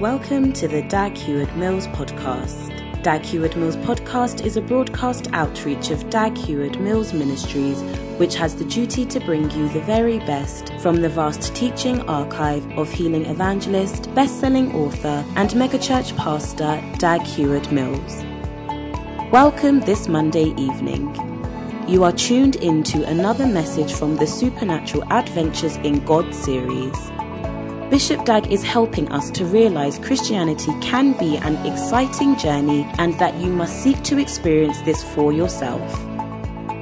Welcome to the Dag Heward Mills podcast. Dag Heward Mills podcast is a broadcast outreach of Dag Heward Mills Ministries, which has the duty to bring you the very best from the vast teaching archive of healing evangelist, best-selling author, and megachurch pastor Dag Heward Mills. Welcome this Monday evening. You are tuned into another message from the Supernatural Adventures in God series. Bishop Dag is helping us to realize Christianity can be an exciting journey and that you must seek to experience this for yourself.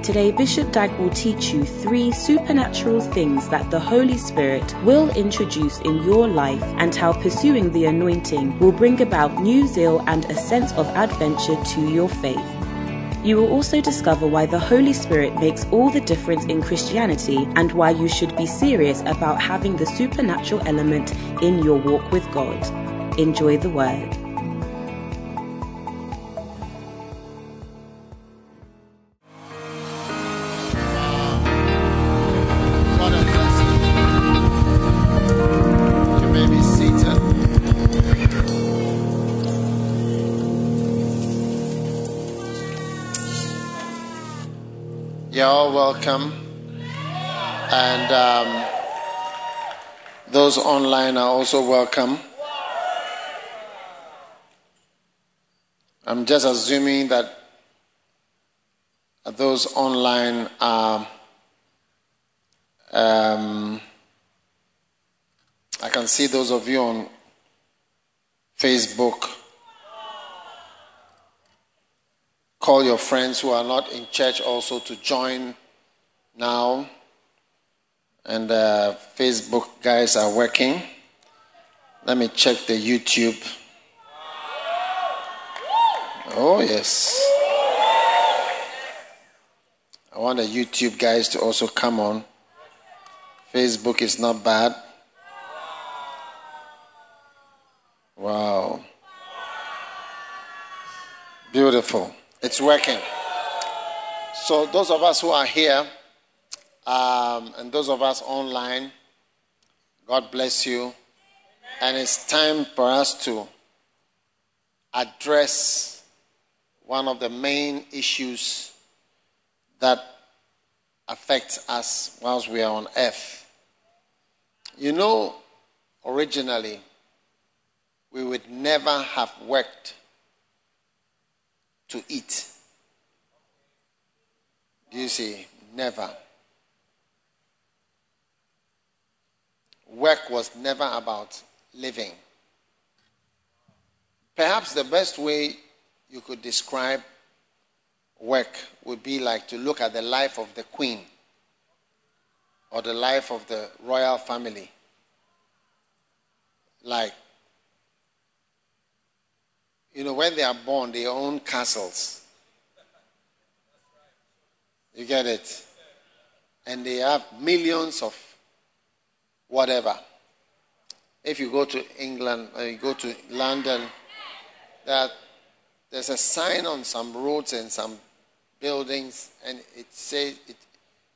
Today, Bishop Dag will teach you three supernatural things that the Holy Spirit will introduce in your life and how pursuing the anointing will bring about new zeal and a sense of adventure to your faith. You will also discover why the Holy Spirit makes all the difference in Christianity and why you should be serious about having the supernatural element in your walk with God. Enjoy the word. You're all welcome. And um, those online are also welcome. I'm just assuming that those online are. Um, I can see those of you on Facebook. Call your friends who are not in church also to join now. And uh, Facebook guys are working. Let me check the YouTube. Oh, yes. I want the YouTube guys to also come on. Facebook is not bad. Wow. Beautiful. It's working. So, those of us who are here um, and those of us online, God bless you. And it's time for us to address one of the main issues that affects us whilst we are on earth. You know, originally, we would never have worked to eat. Do you see? Never. Work was never about living. Perhaps the best way you could describe work would be like to look at the life of the queen or the life of the royal family. Like, you know, when they are born, they own castles. You get it? And they have millions of whatever. If you go to England or you go to London, that there's a sign on some roads and some buildings, and it says it,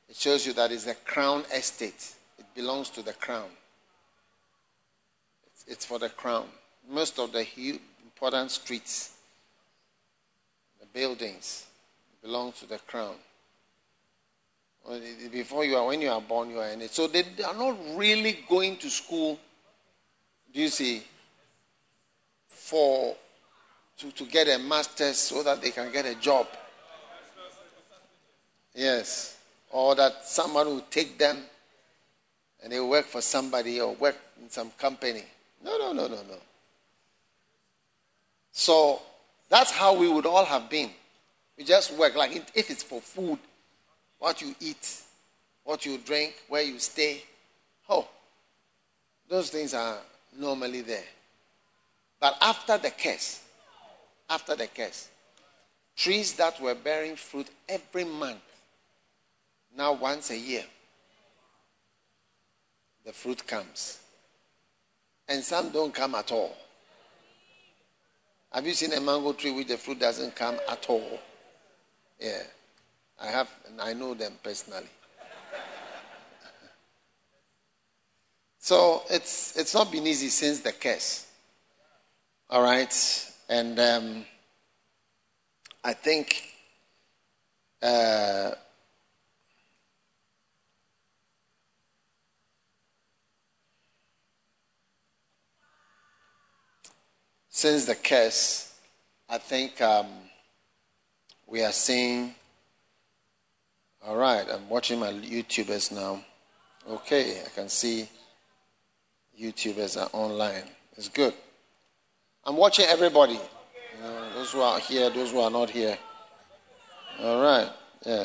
it shows you that it's a crown estate. It belongs to the crown. It's, it's for the crown. Most of the important streets, the buildings, belong to the crown. Before you are, when you are born, you are in it. So they are not really going to school. Do you see? For to, to get a master's so that they can get a job. Yes. Or that someone will take them and they work for somebody or work in some company. No, no, no, no, no. So that's how we would all have been. We just work. Like if it's for food, what you eat, what you drink, where you stay. Oh, those things are normally there. But after the curse, after the curse, trees that were bearing fruit every month, now once a year, the fruit comes. And some don't come at all. Have you seen a mango tree with the fruit doesn't come at all? Yeah. I have, and I know them personally. So it's, it's not been easy since the curse. All right. And um, I think uh, since the curse, I think um, we are seeing. All right, I'm watching my YouTubers now. Okay, I can see YouTubers are online. It's good. I'm watching everybody. You know, those who are here, those who are not here. All right, yeah.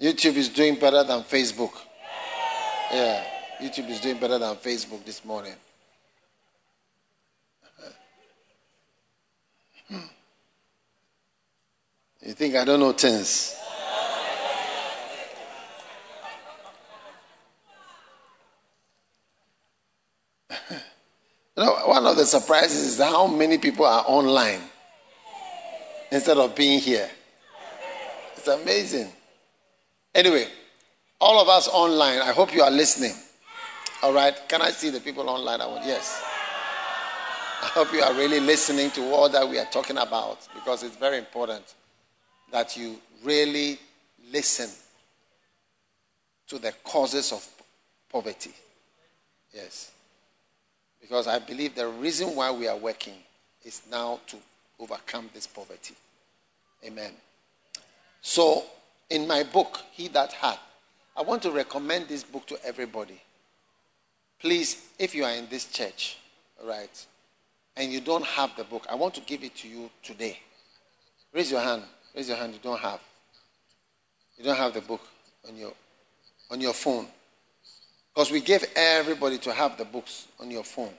YouTube is doing better than Facebook. Yeah, YouTube is doing better than Facebook this morning. You think I don't know things? you know, one of the surprises is how many people are online instead of being here. It's amazing. Anyway, all of us online, I hope you are listening. All right? Can I see the people online? I want, yes. I hope you are really listening to all that we are talking about because it's very important that you really listen to the causes of poverty. Yes. Because I believe the reason why we are working is now to overcome this poverty. Amen. So, in my book, He That Hath, I want to recommend this book to everybody. Please, if you are in this church, right, and you don't have the book, I want to give it to you today. Raise your hand. Raise your hand. You don't have. You don't have the book on your on your phone. Because we gave everybody to have the books on your phone.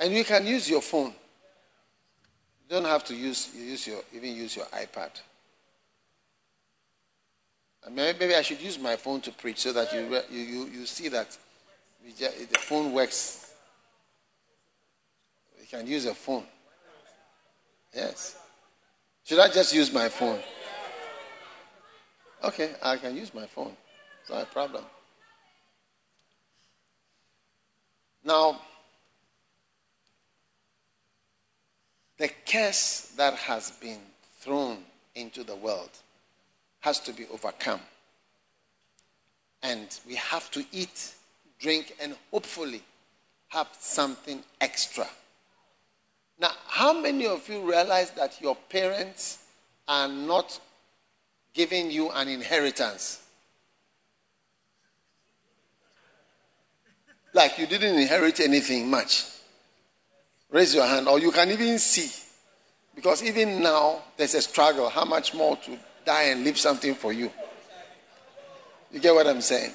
And you can use your phone. You don't have to use, You use your, even use your iPad. maybe I should use my phone to preach so that you, you, you, you see that the phone works. You can use a phone. Yes. Should I just use my phone? Okay, I can use my phone. It's not a problem. Now, the curse that has been thrown into the world has to be overcome. And we have to eat, drink, and hopefully have something extra now, how many of you realize that your parents are not giving you an inheritance? Like you didn't inherit anything much. Raise your hand, or you can even see. Because even now, there's a struggle. How much more to die and leave something for you? You get what I'm saying?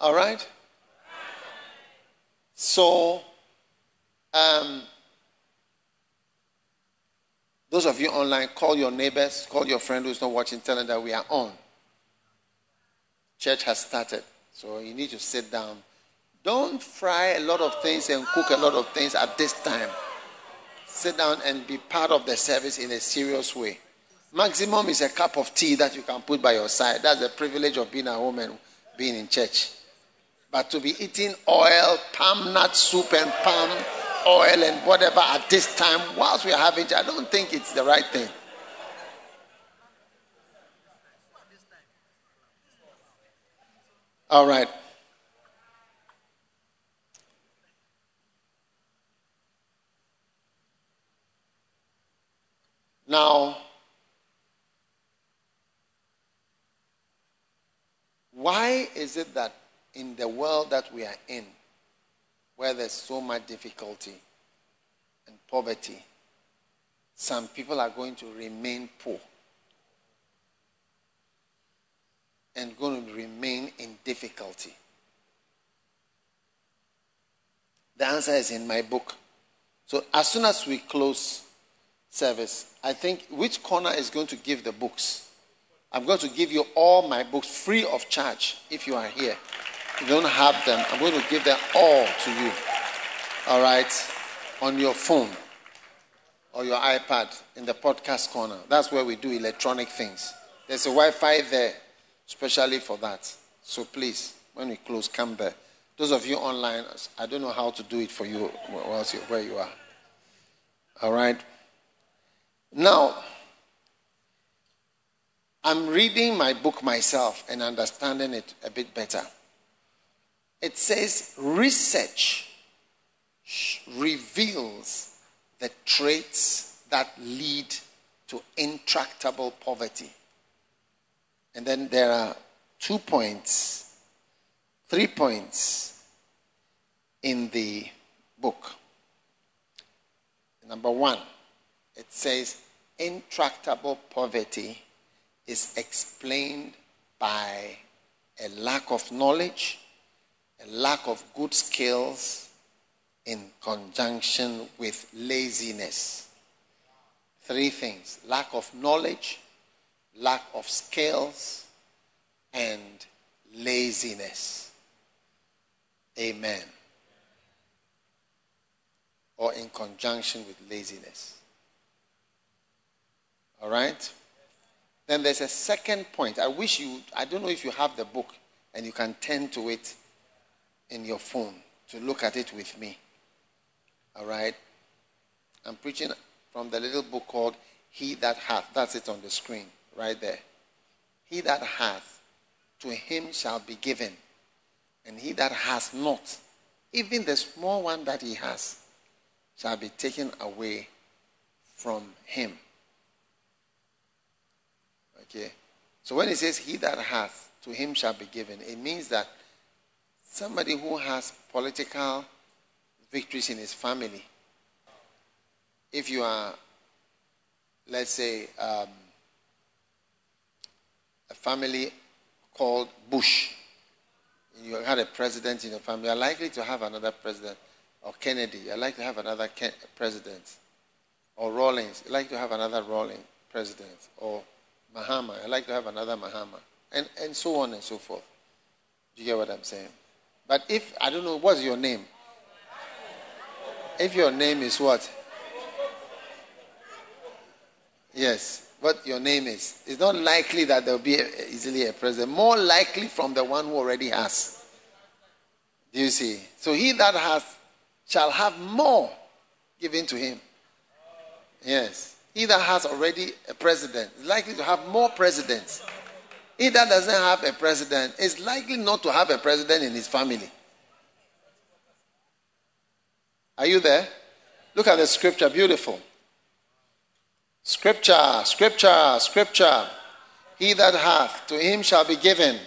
All right? So, um, those of you online, call your neighbors, call your friend who's not watching, tell them that we are on. Church has started. So you need to sit down. Don't fry a lot of things and cook a lot of things at this time. Sit down and be part of the service in a serious way. Maximum is a cup of tea that you can put by your side. That's the privilege of being at home and being in church. But to be eating oil, palm nut soup, and palm oil and whatever at this time, whilst we are having I don't think it's the right thing. All right. Now, why is it that in the world that we are in, where there's so much difficulty and poverty, some people are going to remain poor and going to remain in difficulty. The answer is in my book. So as soon as we close service, I think which corner is going to give the books? I'm going to give you all my books free of charge if you are here you don't have them, I'm going to give them all to you. All right? On your phone or your iPad in the podcast corner. That's where we do electronic things. There's a Wi Fi there, especially for that. So please, when we close, come back. Those of you online, I don't know how to do it for you where you are. All right? Now, I'm reading my book myself and understanding it a bit better. It says research reveals the traits that lead to intractable poverty. And then there are two points, three points in the book. Number one, it says intractable poverty is explained by a lack of knowledge, a lack of good skills in conjunction with laziness. Three things lack of knowledge, lack of skills, and laziness. Amen. Or in conjunction with laziness. All right? Then there's a second point. I wish you, I don't know if you have the book and you can turn to it in your phone to look at it with me. All right? I'm preaching from the little book called He That Hath. That's it on the screen, right there. He that hath, to him shall be given. And he that has not, even the small one that he has, shall be taken away from him. Okay? So when it says, He that hath, to him shall be given, it means that somebody who has political victories in his family, if you are, let's say, um, a family called Bush, you had a president in your family, you're likely to have another president, or Kennedy, you're likely to have another Ken- president, or Rawlings, you're likely to have another Rawlings president, or Mahama. I like to have another Mahama. And, and so on and so forth. Do you get what I'm saying? But if, I don't know, what's your name? If your name is what? Yes, what your name is. It's not likely that there will be a, easily a president. More likely from the one who already has. Do you see? So he that has shall have more given to him. Yes. He that has already a president is likely to have more presidents. He that doesn't have a president is likely not to have a president in his family. Are you there? Look at the scripture, beautiful. Scripture, scripture, scripture. He that hath, to him shall be given,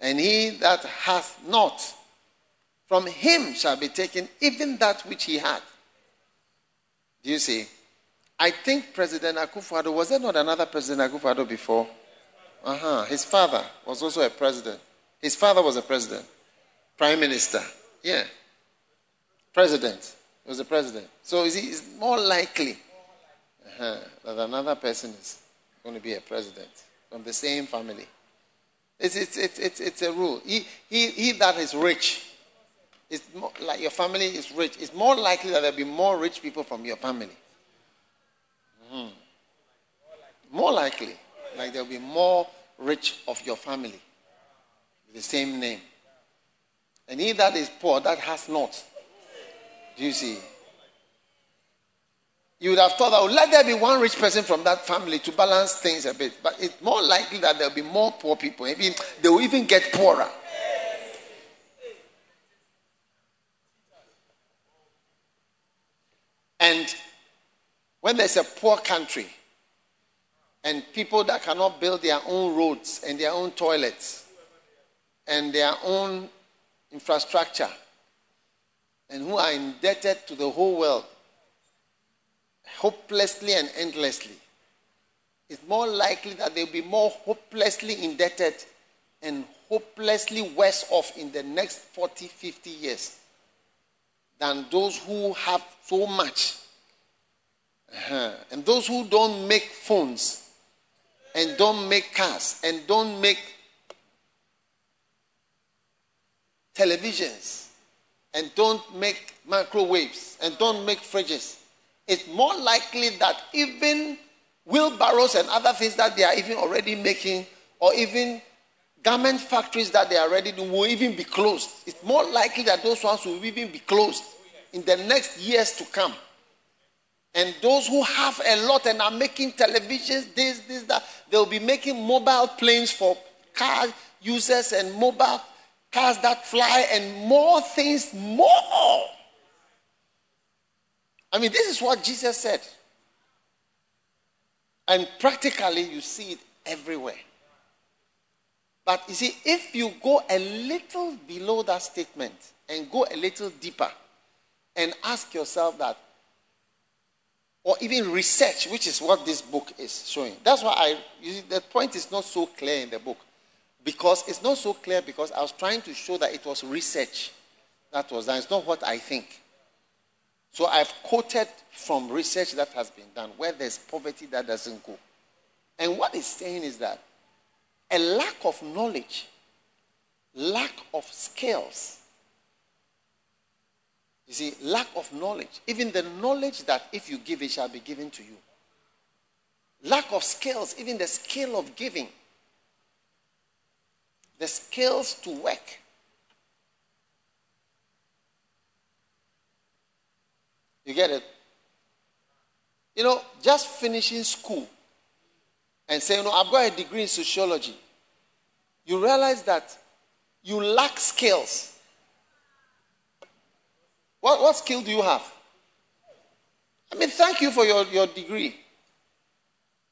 and he that hath not, from him shall be taken even that which he had. Do you see? I think President Akufo-Addo, was there not another President Akufo-Addo before? Uh-huh. His father was also a president. His father was a president. Prime Minister. Yeah. President. He was a president. So is it's more likely uh-huh, that another person is going to be a president from the same family. It's, it's, it's, it's, it's a rule. He, he, he that is rich, it's more, like your family is rich, it's more likely that there'll be more rich people from your family. Mm. More likely, like there'll be more rich of your family with the same name. And he that is poor, that has not. Do you see? You would have thought that oh, let there be one rich person from that family to balance things a bit. But it's more likely that there'll be more poor people. Maybe they will even get poorer. And when there's a poor country and people that cannot build their own roads and their own toilets and their own infrastructure. And who are indebted to the whole world hopelessly and endlessly, it's more likely that they'll be more hopelessly indebted and hopelessly worse off in the next 40, 50 years than those who have so much. Uh-huh. And those who don't make phones and don't make cars and don't make televisions and don't make microwaves and don't make fridges, it's more likely that even wheelbarrows and other things that they are even already making or even garment factories that they are ready to will even be closed. It's more likely that those ones will even be closed in the next years to come. And those who have a lot and are making televisions, this, this, that, they'll be making mobile planes for car users and mobile cars that fly and more things, more. I mean, this is what Jesus said. And practically, you see it everywhere. But you see, if you go a little below that statement and go a little deeper and ask yourself that, or even research, which is what this book is showing. That's why I, see, the point is not so clear in the book. Because it's not so clear because I was trying to show that it was research that was done. It's not what I think. So I've quoted from research that has been done where there's poverty that doesn't go. And what it's saying is that a lack of knowledge, lack of skills. You see, lack of knowledge, even the knowledge that if you give, it shall be given to you. Lack of skills, even the skill of giving, the skills to work. You get it? You know, just finishing school and saying, know, I've got a degree in sociology, you realize that you lack skills. What, what skill do you have? I mean, thank you for your, your degree.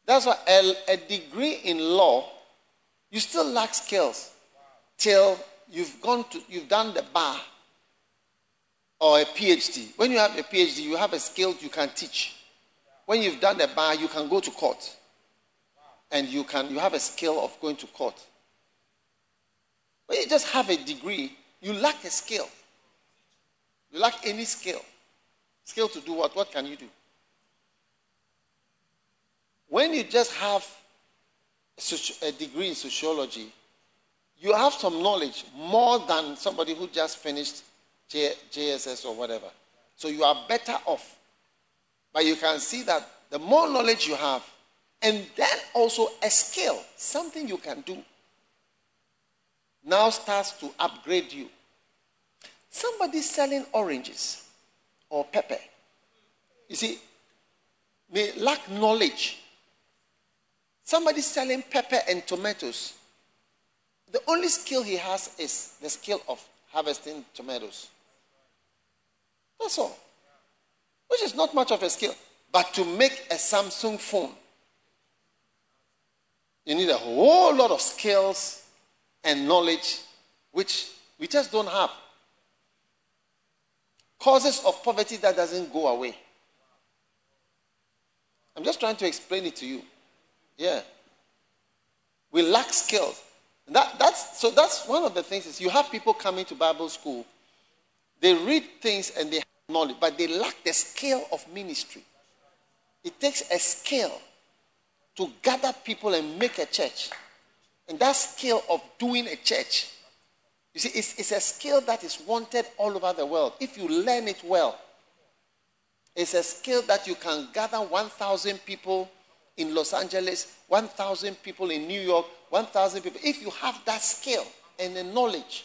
That's why a, a degree in law, you still lack skills till you've gone to, you've done the bar or a PhD. When you have a PhD, you have a skill you can teach. When you've done the bar, you can go to court and you can you have a skill of going to court. When you just have a degree, you lack a skill. You lack any skill. Skill to do what? What can you do? When you just have a degree in sociology, you have some knowledge more than somebody who just finished J- JSS or whatever. So you are better off. But you can see that the more knowledge you have, and then also a skill, something you can do, now starts to upgrade you. Somebody selling oranges or pepper, you see, may lack knowledge. Somebody selling pepper and tomatoes, the only skill he has is the skill of harvesting tomatoes. That's all. Which is not much of a skill. But to make a Samsung phone, you need a whole lot of skills and knowledge which we just don't have. Causes of poverty that doesn't go away. I'm just trying to explain it to you. Yeah. We lack skills. That, that's, so that's one of the things is you have people coming to Bible school. They read things and they have knowledge, but they lack the skill of ministry. It takes a skill to gather people and make a church. And that skill of doing a church, you see, it's, it's a skill that is wanted all over the world. If you learn it well, it's a skill that you can gather 1,000 people in Los Angeles, 1,000 people in New York, 1,000 people. If you have that skill and the knowledge,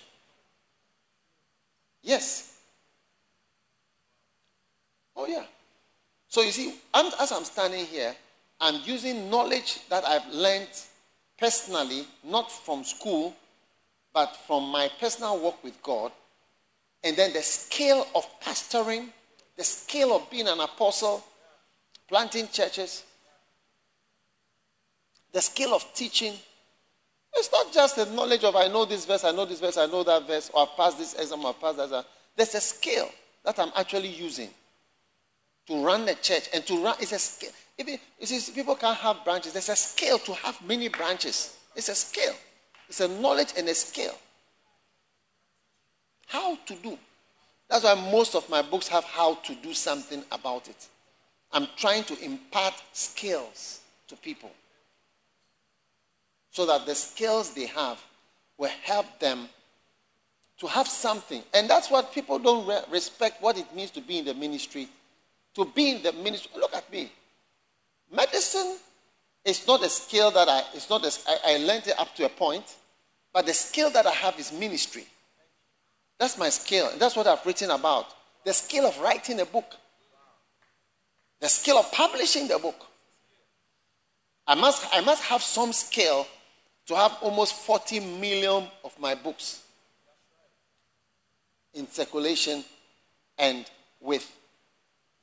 yes. Oh, yeah. So you see, I'm, as I'm standing here, I'm using knowledge that I've learned personally, not from school, but from my personal work with God. And then the skill of pastoring, the skill of being an apostle, planting churches, the skill of teaching. It's not just the knowledge of I know this verse, I know this verse, I know that verse, or I've passed this exam, I've passed that exam. There's a skill that I'm actually using to run the church and to run. It's a skill. Even, you see, people can't have branches. There's a skill to have many branches. It's a skill. It's a knowledge and a skill. How to do. That's why most of my books have how to do something about it. I'm trying to impart skills to people so that the skills they have will help them to have something. And that's what people don't re- respect what it means to be in the ministry. To be in the ministry. Look at me. Medicine is not a skill that I, it's not a, I, I learned it up to a point. But the skill that I have is ministry. That's my skill. That's what I've written about. The skill of writing a book, the skill of publishing the book. I must, I must have some skill to have almost 40 million of my books in circulation and with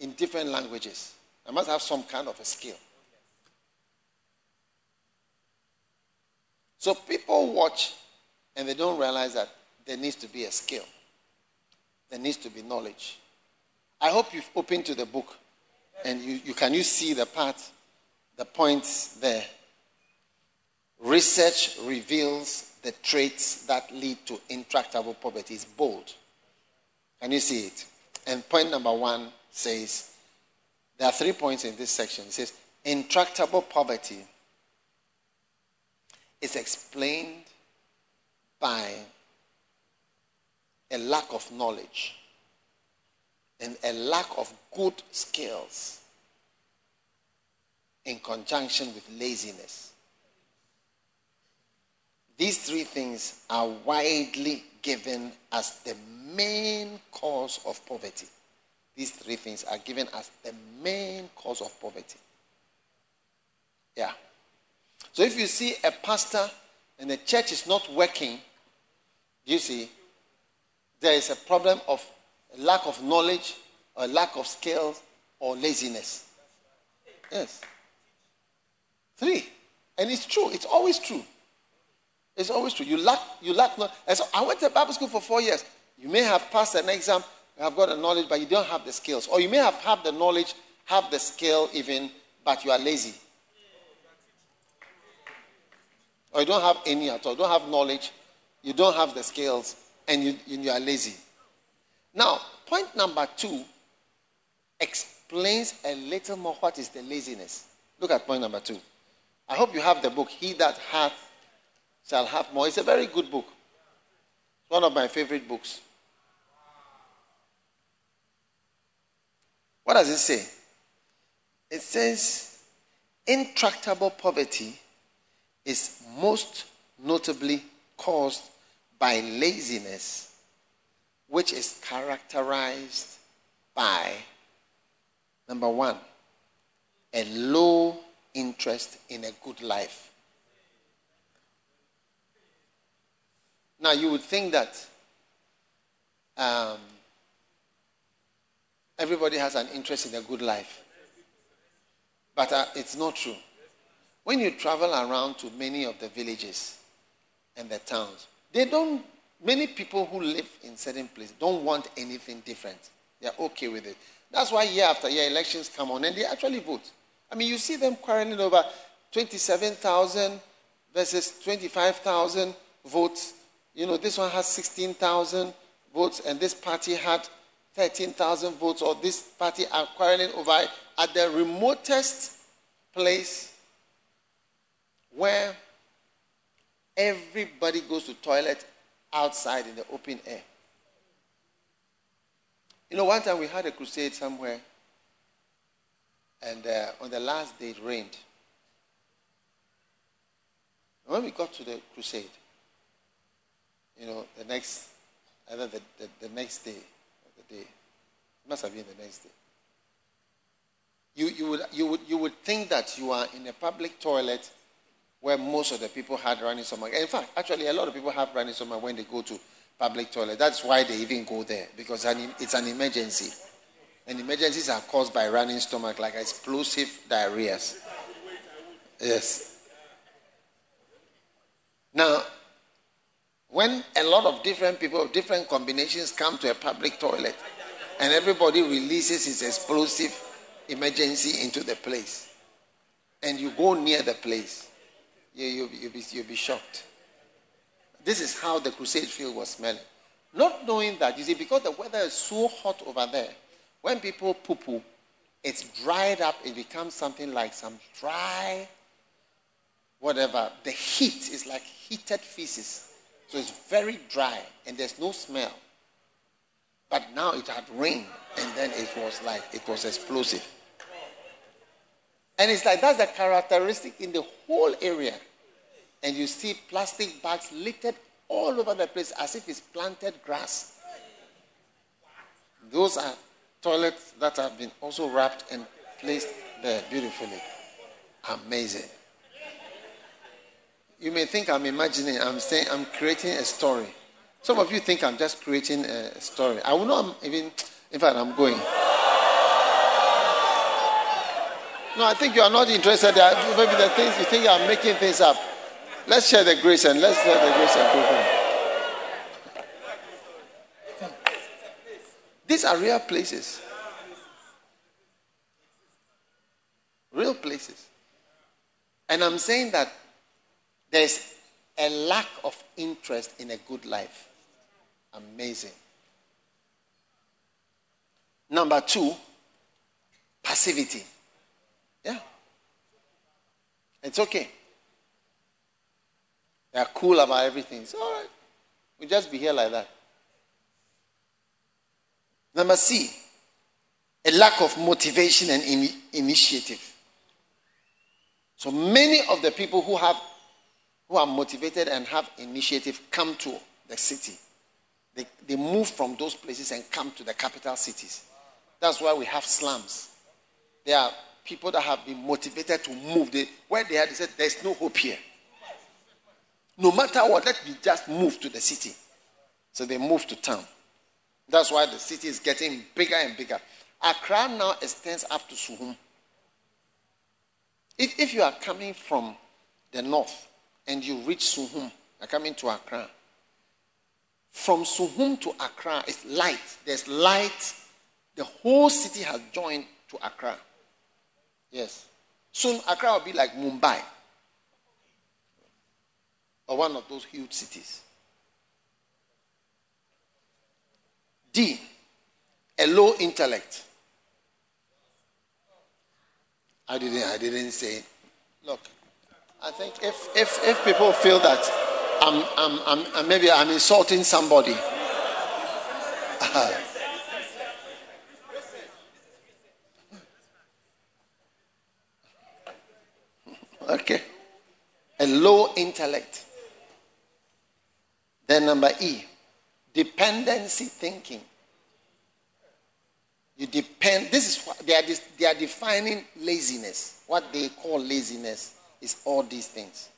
in different languages. I must have some kind of a skill. So people watch and they don't realize that there needs to be a skill. There needs to be knowledge. I hope you've opened to the book and you, you can you see the part, the points there. Research reveals the traits that lead to intractable poverty. It's bold. Can you see it? And point number one says there are three points in this section. It says intractable poverty is explained by a lack of knowledge and a lack of good skills in conjunction with laziness. These three things are widely given as the main cause of poverty. These three things are given as the main cause of poverty. Yeah. So if you see a pastor and the church is not working, you see, there is a problem of lack of knowledge or lack of skills or laziness. Yes. Three. And it's true. It's always true. It's always true. You lack, you lack knowledge. And so I went to Bible school for four years. You may have passed an exam, you have got the knowledge, but you don't have the skills. Or you may have had the knowledge, have the skill even, but you are lazy. Or you don't have any at all. You don't have knowledge, you don't have the skills, and you, you are lazy. Now, point number two explains a little more what is the laziness. Look at point number two. I hope you have the book, He That Hath Shall Have More. It's a very good book. It's one of my favorite books. What does it say? It says, intractable poverty is most notably caused by laziness, which is characterized by number one, a low interest in a good life. Now, you would think that um, everybody has an interest in a good life, but uh, it's not true. When you travel around to many of the villages and the towns, they don't, many people who live in certain places don't want anything different. They're okay with it. That's why year after year elections come on and they actually vote. I mean, you see them quarreling over 27,000 versus 25,000 votes. You know, this one has 16,000 votes and this party had 13,000 votes, or this party are quarreling over at the remotest place where everybody goes to toilet outside in the open air. You know, one time we had a crusade somewhere, and uh, on the last day it rained. And when we got to the crusade, you know, the next, either the, the, the next day or the day, it must have been the next day. You, you, would, you, would, you would think that you are in a public toilet where most of the people had running stomach. In fact, actually, a lot of people have running stomach when they go to public toilet. That's why they even go there because it's an emergency. And emergencies are caused by running stomach, like explosive diarrheas. Yes. Now, when a lot of different people of different combinations come to a public toilet and everybody releases his explosive emergency into the place, and you go near the place, you, you, you'll, be, you'll be shocked. This is how the crusade field was smelling. Not knowing that, you see, because the weather is so hot over there, when people poo poo, it's dried up, it becomes something like some dry, whatever. The heat is like heated feces. So it's very dry and there's no smell. But now it had rained and then it was like, it was explosive. And it's like that's the characteristic in the whole area. And you see plastic bags littered all over the place as if it's planted grass. Those are toilets that have been also wrapped and placed there beautifully. Amazing. You may think I'm imagining, I'm saying I'm creating a story. Some of you think I'm just creating a story. I will not even, in fact, I'm going. No, I think you are not interested. Maybe the things you think I'm making things up. Let's share the grace and let's share the grace and go home. These are real places. Real places. And I'm saying that there's a lack of interest in a good life. Amazing. Number two, passivity. Yeah. It's okay. They are cool about everything. It's all right. We'll just be here like that. Number C, a lack of motivation and in- initiative. So many of the people who have who are motivated and have initiative come to the city. They, they move from those places and come to the capital cities. That's why we have slums. There are people that have been motivated to move. They, where they are, they said, There's no hope here. No matter what, let me just move to the city. So they move to town. That's why the city is getting bigger and bigger. Accra now extends up to Suhum. If, if you are coming from the north and you reach Suhum, you're coming to Accra. From Suhum to Accra, it's light. There's light. The whole city has joined to Accra. Yes. Soon Accra will be like Mumbai or one of those huge cities. D, a low intellect. I didn't, I didn't say. Look, I think if, if, if people feel that I'm, I'm, I'm, maybe I'm insulting somebody, okay, a low intellect. Then number E, dependency thinking. You depend. This is what they are. They are defining laziness. What they call laziness is all these things.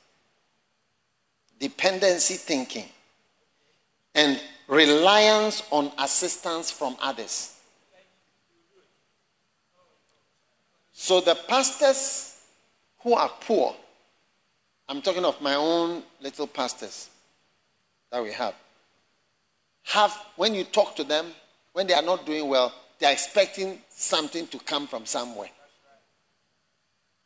Dependency thinking and reliance on assistance from others. So the pastors who are poor, I'm talking of my own little pastors that we have. Have, when you talk to them, when they are not doing well, they are expecting something to come from somewhere.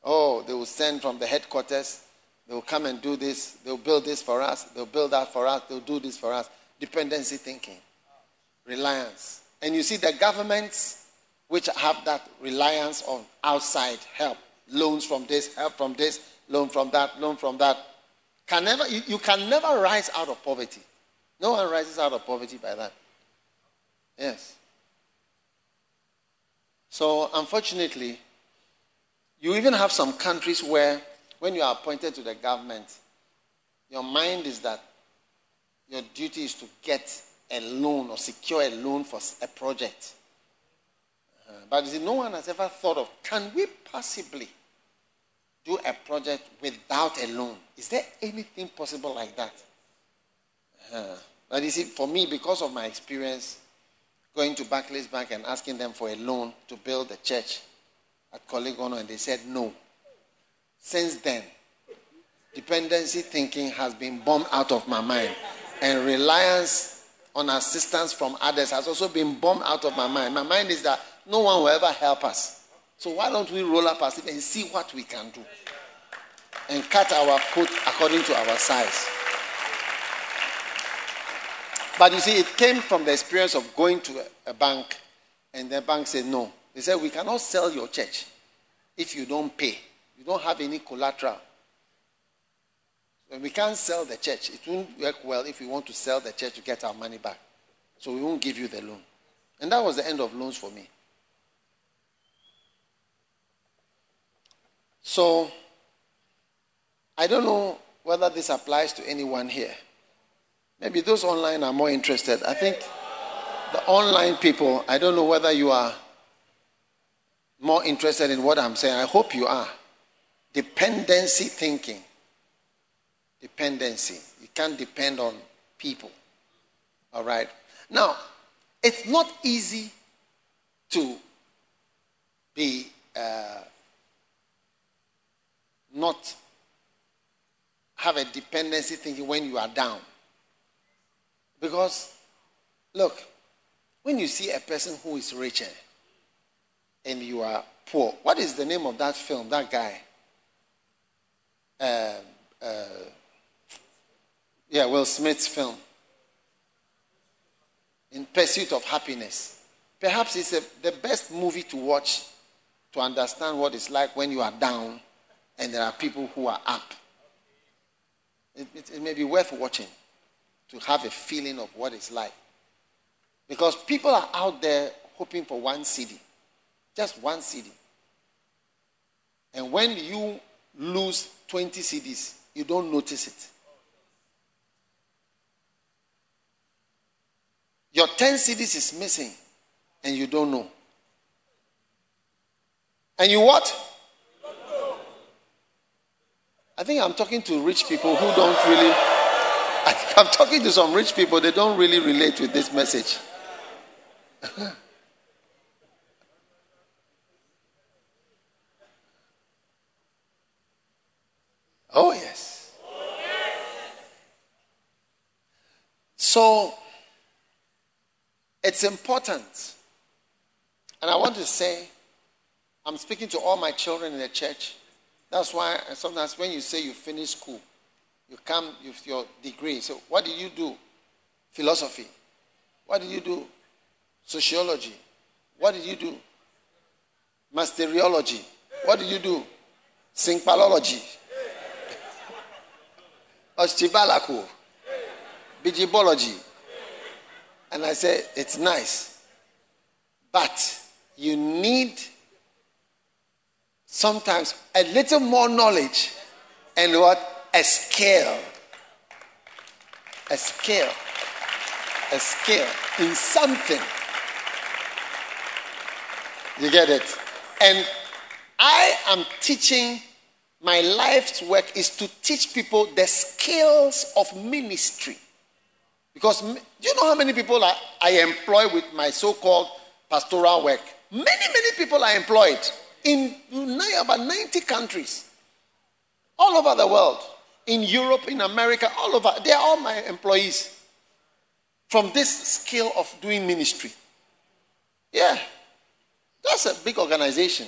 Oh, they will send from the headquarters. They will come and do this. They'll build this for us. They'll build that for us. They'll do this for us. Dependency thinking, reliance. And you see the governments which have that reliance on outside help, loans from this, help from this, loan from that, loan from that, can never, you, you can never rise out of poverty. No one rises out of poverty by that. Yes. So, unfortunately, you even have some countries where, when you are appointed to the government, your mind is that your duty is to get a loan or secure a loan for a project. Uh, but see, no one has ever thought of can we possibly do a project without a loan. Is there anything possible like that? Uh, but you see, for me, because of my experience going to Barclays Bank and asking them for a loan to build a church at Korle Gonno, and they said no. Since then, dependency thinking has been bombed out of my mind, and reliance on assistance from others has also been bombed out of my mind. My mind is that no one will ever help us. So why don't we roll up our sleeves and see what we can do? And cut our coat according to our size. But you see, it came from the experience of going to a, a bank, and the bank said no. They said, We cannot sell your church if you don't pay. You don't have any collateral. And we can't sell the church. It won't work well if we want to sell the church to get our money back. So we won't give you the loan. And that was the end of loans for me. So, I don't know whether this applies to anyone here. Maybe those online are more interested. I think the online people, I don't know whether you are more interested in what I'm saying. I hope you are. Dependency thinking. Dependency. You can't depend on people. All right. Now, it's not easy to be uh, not have a dependency thinking when you are down. Because, look, when you see a person who is richer and you are poor, what is the name of that film, that guy? Uh, uh, yeah, Will Smith's film. In Pursuit of Happiness. Perhaps it's a, the best movie to watch to understand what it's like when you are down and there are people who are up. It, it, it may be worth watching to have a feeling of what it's like. Because people are out there hoping for one cedi, just one cedi. And when you lose 20 cedis, you don't notice it. Your 10 cedis is missing and you don't know. And you what? I think I'm talking to rich people who don't really. I think I'm talking to some rich people, they don't really relate with this message. oh, yes. So, it's important. And I want to say, I'm speaking to all my children in the church. That's why sometimes when you say you finish school, you come with your degree. So, what did you do? Philosophy. What did you do? Sociology. What did you do? Masteriology. What did you do? Syncpalology. Osteobalaku. Bijibology. And I say, it's nice. But you need sometimes a little more knowledge and what? A skill. A skill. A skill in something. You get it? And I am teaching, my life's work is to teach people the skills of ministry. Because do you know how many people I, I employ with my so called pastoral work? Many, many people are employed in about 90 countries, all over the world, in Europe, in America, all over. They are all my employees from this skill of doing ministry. Yeah, that's a big organization.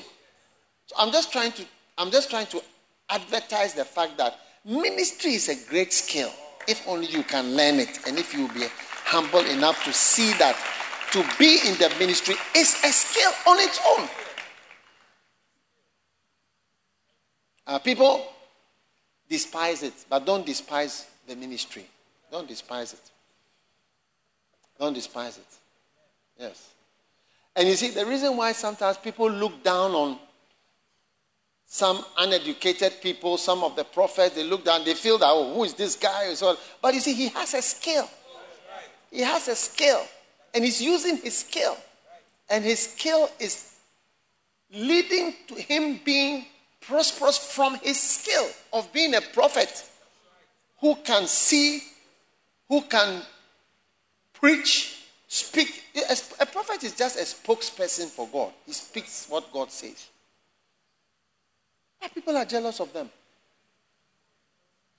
So I'm just trying to, I'm just trying to advertise the fact that ministry is a great skill if only you can learn it and if you be humble enough to see that to be in the ministry is a skill on its own. Uh, people despise it, but don't despise the ministry. Don't despise it. Don't despise it. Yes. And you see, the reason why sometimes people look down on some uneducated people, some of the prophets, they look down, they feel that, oh, who is this guy? But you see, he has a skill. He has a skill. And he's using his skill. And his skill is leading to him being prosperous from his skill of being a prophet who can see, who can preach, speak. A prophet is just a spokesperson for God, he speaks what God says. And people are jealous of them.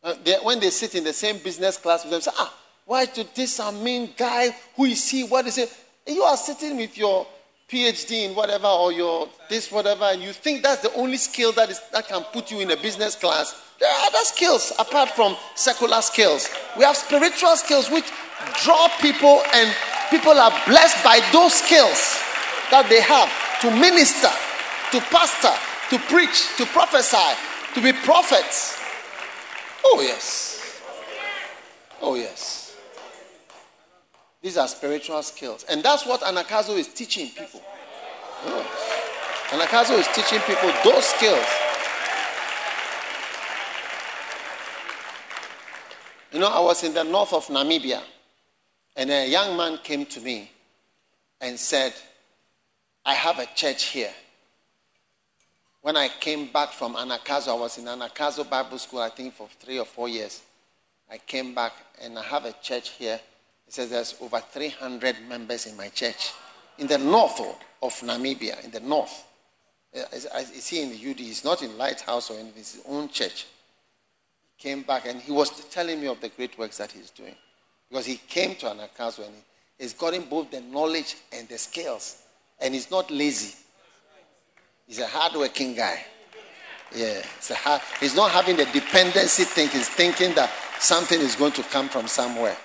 Uh, they, when they sit in the same business class with them, say, ah, why to this mean guy? Who is he? What is it? You are sitting with your PhD in whatever or your this whatever, and you think that's the only skill that is that can put you in a business class. There are other skills apart from secular skills. We have spiritual skills which draw people, and people are blessed by those skills that they have to minister, to pastor, to preach, to prophesy, to be prophets. Oh yes. Oh yes. These are spiritual skills. And that's what Anagkazo is teaching people. Oh. Anagkazo is teaching people those skills. You know, I was in the north of Namibia, and a young man came to me and said, I have a church here. When I came back from Anagkazo, I was in Anagkazo Bible School, I think, for three or four years. I came back and I have a church here. He says there's over 300 members in my church in the north of Namibia, in the north. Is he in the UD? He's not in Lighthouse or in his own church. He came back and he was telling me of the great works that he's doing. Because he came to Anagkazo and he's gotten both the knowledge and the skills. And he's not lazy. He's a hardworking guy. Yeah, hard, he's not having the dependency thing. He's thinking that something is going to come from somewhere.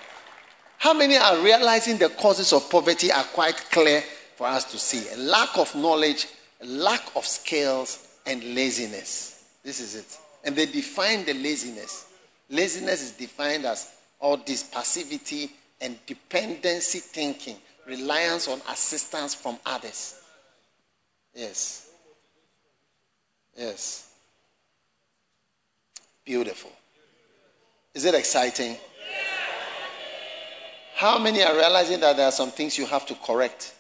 How many are realizing the causes of poverty are quite clear for us to see? A lack of knowledge, a lack of skills, and laziness. This is it. And they define the laziness. Laziness is defined as all this passivity and dependency thinking, reliance on assistance from others. Yes. Yes. Beautiful. Is it exciting? How many are realizing that there are some things you have to correct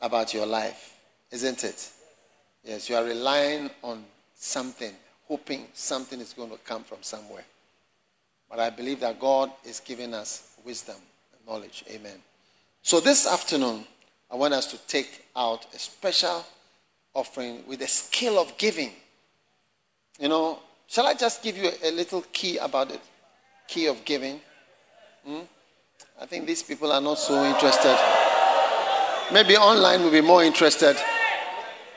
about your life? Isn't it? Yes, you are relying on something, hoping something is going to come from somewhere. But I believe that God is giving us wisdom and knowledge. Amen. So this afternoon, I want us to take out a special offering with a skill of giving. You know, shall I just give you a, little key about it? Key of giving. Hmm? I think these people are not so interested. Maybe online will be more interested.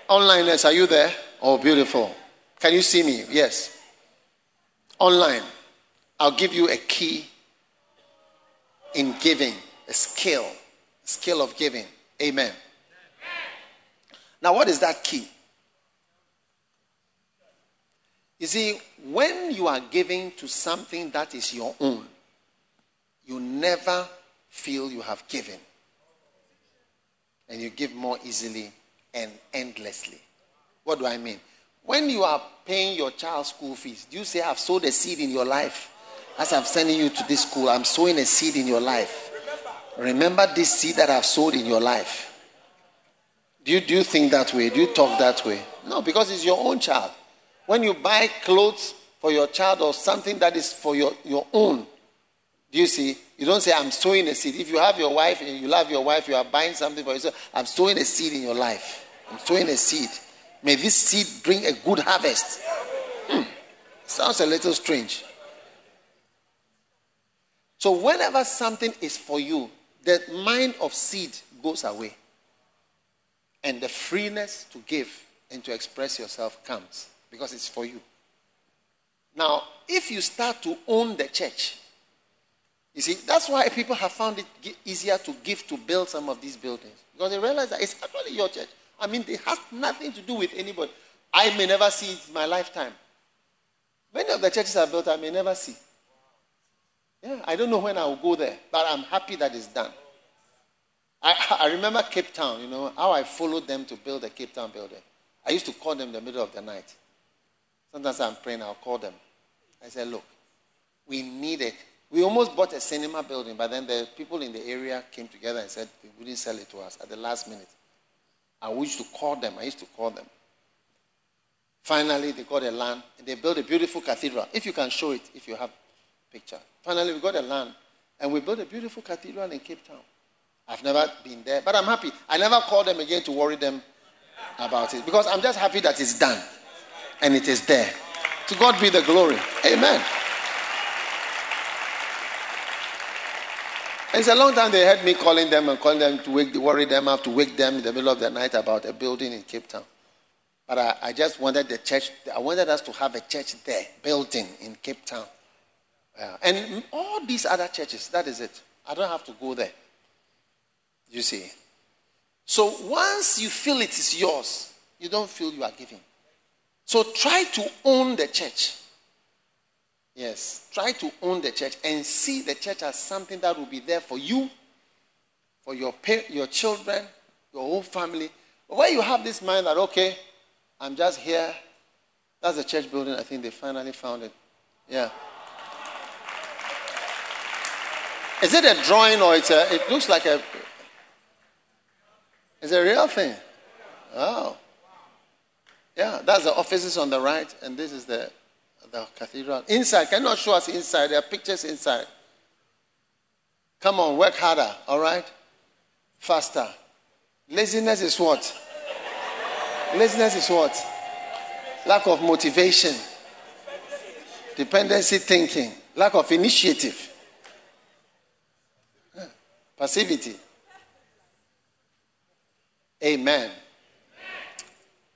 Onliners, are you there? Oh, beautiful. Can you see me? Yes. Online. I'll give you a key in giving, a skill, a skill of giving. Amen. Now, what is that key? You see, when you are giving to something that is your own, you never feel you have given. And you give more easily and endlessly. What do I mean? When you are paying your child's school fees, do you say, I've sowed a seed in your life? As I'm sending you to this school, I'm sowing a seed in your life. Remember this seed that I've sowed in your life. Do you, do you think that way? Do you talk that way? No, because it's your own child. When you buy clothes for your child or something that is for your, your own, do you see? You don't say, I'm sowing a seed. If you have your wife and you love your wife, you are buying something for yourself. I'm sowing a seed in your life. I'm sowing a seed. May this seed bring a good harvest. Hmm. Sounds a little strange. So, whenever something is for you, the mind of seed goes away. And the freeness to give and to express yourself comes because it's for you. Now, if you start to own the church, you see, that's why people have found it easier to give to build some of these buildings because they realize that it's actually your church. I mean, it has nothing to do with anybody. I may never see it in my lifetime. Many of the churches are built, I may never see. Yeah, I don't know when I will go there, but I'm happy that it's done. I, I remember Cape Town, you know, how I followed them to build the Cape Town building. I used to call them in the middle of the night. Sometimes I'm praying, I'll call them. I said, Look, we need it. We almost bought a cinema building, but then the people in the area came together and said they wouldn't sell it to us at the last minute. I used to call them. I used to call them. Finally, they got a land and they built a beautiful cathedral. If you can show it, if you have a picture. Finally, we got a land and we built a beautiful cathedral in Cape Town. I've never been there, but I'm happy. I never called them again to worry them about it because I'm just happy that it's done and it is there. To God be the glory. Amen. It's a long time they heard me calling them and calling them to wake, worry them up, to wake them in the middle of the night about a building in Cape Town. But I, I just wanted the church, I wanted us to have a church there, building in Cape Town. Uh, and all these other churches, that is it. I don't have to go there. You see. So once you feel it is yours, you don't feel you are giving. So try to own the church. Yes, try to own the church and see the church as something that will be there for you, for your your children, your whole family. Where you have this mind that okay, I'm just here. That's the church building. I think they finally found it. Yeah. Is it a drawing or it's a, it looks like a, it's a real thing. Oh. Yeah, that's the offices on the right, and this is the, the cathedral. Inside, cannot show us inside. There are pictures inside. Come on, work harder, all right? Faster. Laziness is what? Laziness is what? Lack of motivation, dependency thinking, lack of initiative, passivity. Amen.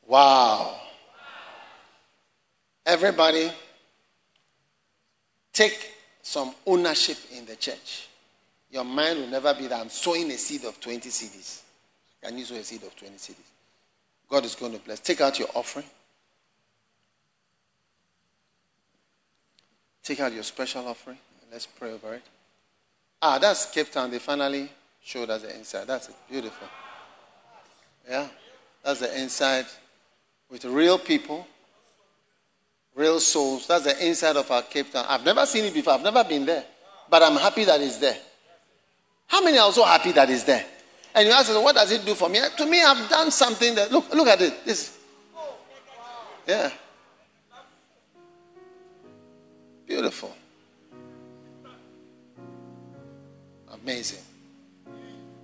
Wow. Everybody, take some ownership in the church. Your mind will never be that I'm sowing a seed of 20 cedis. Can you sow a seed of 20 cedis? God is going to bless. Take out your offering. Take out your special offering. Let's pray over it. Ah, that's Cape Town. They finally showed us the inside. That's it. Beautiful. Yeah. That's the inside with real people, real souls. That's the inside of our Cape Town. I've never seen it before. I've never been there. But I'm happy that it's there. How many are also happy that it's there? And you ask, what does it do for me? To me, I've done something that, look, look at it. This. Yeah. Beautiful. Amazing.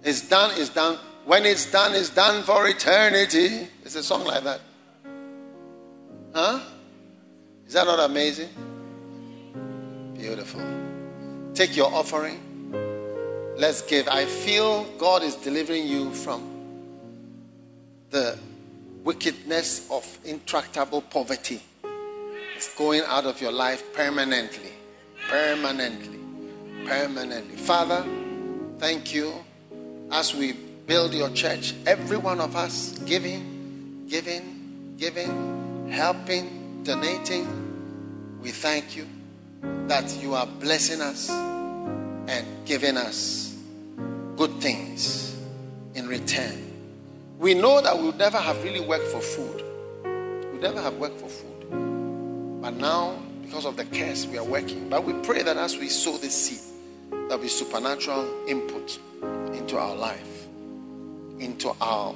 It's done, it's done. When it's done, it's done for eternity. It's a song like that. Huh? Is that not amazing? Beautiful. Take your offering. Let's give. I feel God is delivering you from the wickedness of intractable poverty. It's going out of your life permanently. Permanently. Permanently. Father, thank you as we build your church. Every one of us giving, giving, giving, helping, donating. We thank you that you are blessing us and giving us good things in return. We know that we would never have really worked for food. We never have worked for food. But now, because of the curse, we are working. But we pray that as we sow this seed, there'll be supernatural input into our life, into our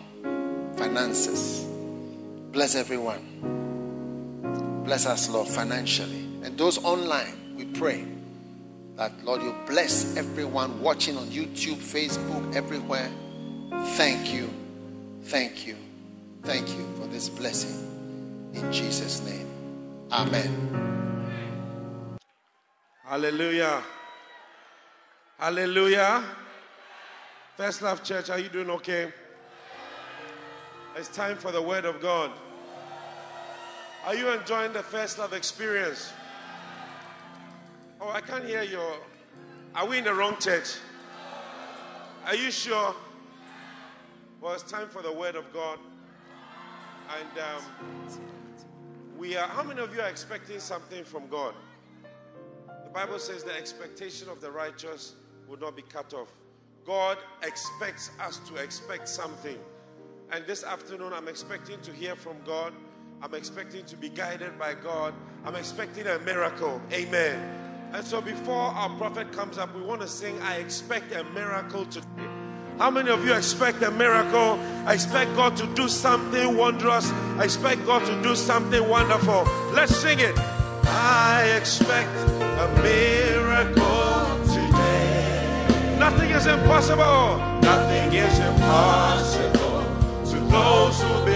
finances. Bless everyone. Bless us, Lord, financially. And those online, we pray that, Lord, you bless everyone watching on YouTube, Facebook, everywhere. Thank you. Thank you. Thank you for this blessing. In Jesus' name. Amen. Hallelujah. Hallelujah. First Love Church, are you doing okay? It's time for the Word of God. Are you enjoying the First Love experience? Oh, I can't hear you. Are we in the wrong church? Are you sure? Well, it's time for the word of God. And um, we are, how many of you are expecting something from God? The Bible says the expectation of the righteous will not be cut off. God expects us to expect something. And this afternoon, I'm expecting to hear from God. I'm expecting to be guided by God. I'm expecting a miracle. Amen. And so before our prophet comes up, we want to sing, I expect a miracle today. How many of you expect a miracle? I expect God to do something wondrous. I expect God to do something wonderful. Let's sing it. I expect a miracle today. Nothing is impossible. Nothing is impossible to those who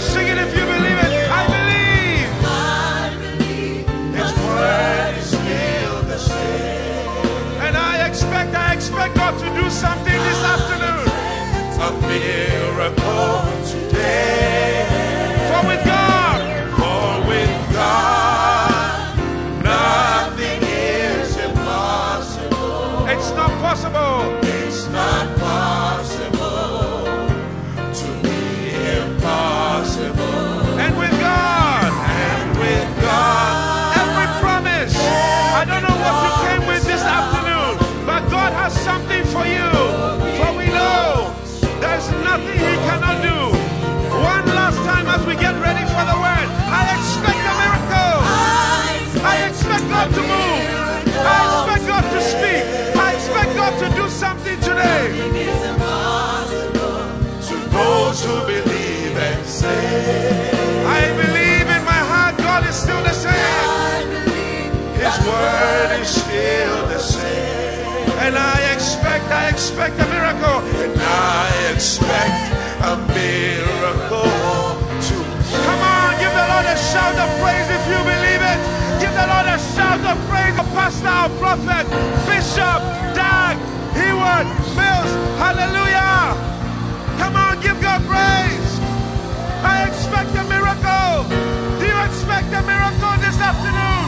sing it if you believe it. I believe. I believe His word is still the same. And I expect, I expect God to do something this afternoon. A miracle today. for the word. I expect a miracle. I expect God to move. I expect God to speak. I expect God to do something today. To those who believe and say, I believe in my heart God is still the same. His word is still the same. And I expect, I expect a miracle. And I expect a miracle a shout of praise if you believe it. Give the Lord a shout of praise, A pastor, prophet, bishop, Dag, Heward, Mills, hallelujah. Come on, give God praise. I expect a miracle. Do you expect a miracle this afternoon?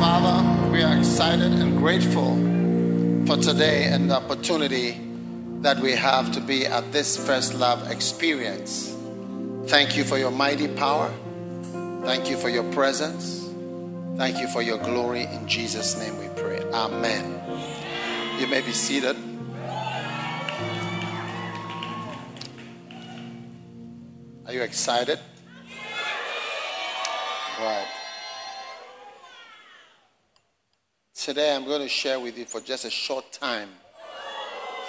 Father, we are excited and grateful for today and the opportunity that we have to be at this first love experience. Thank you for your mighty power. Thank you for your presence. Thank you for your glory. In Jesus' name we pray. Amen. You may be seated. Are you excited? Right. Today I'm going to share with you for just a short time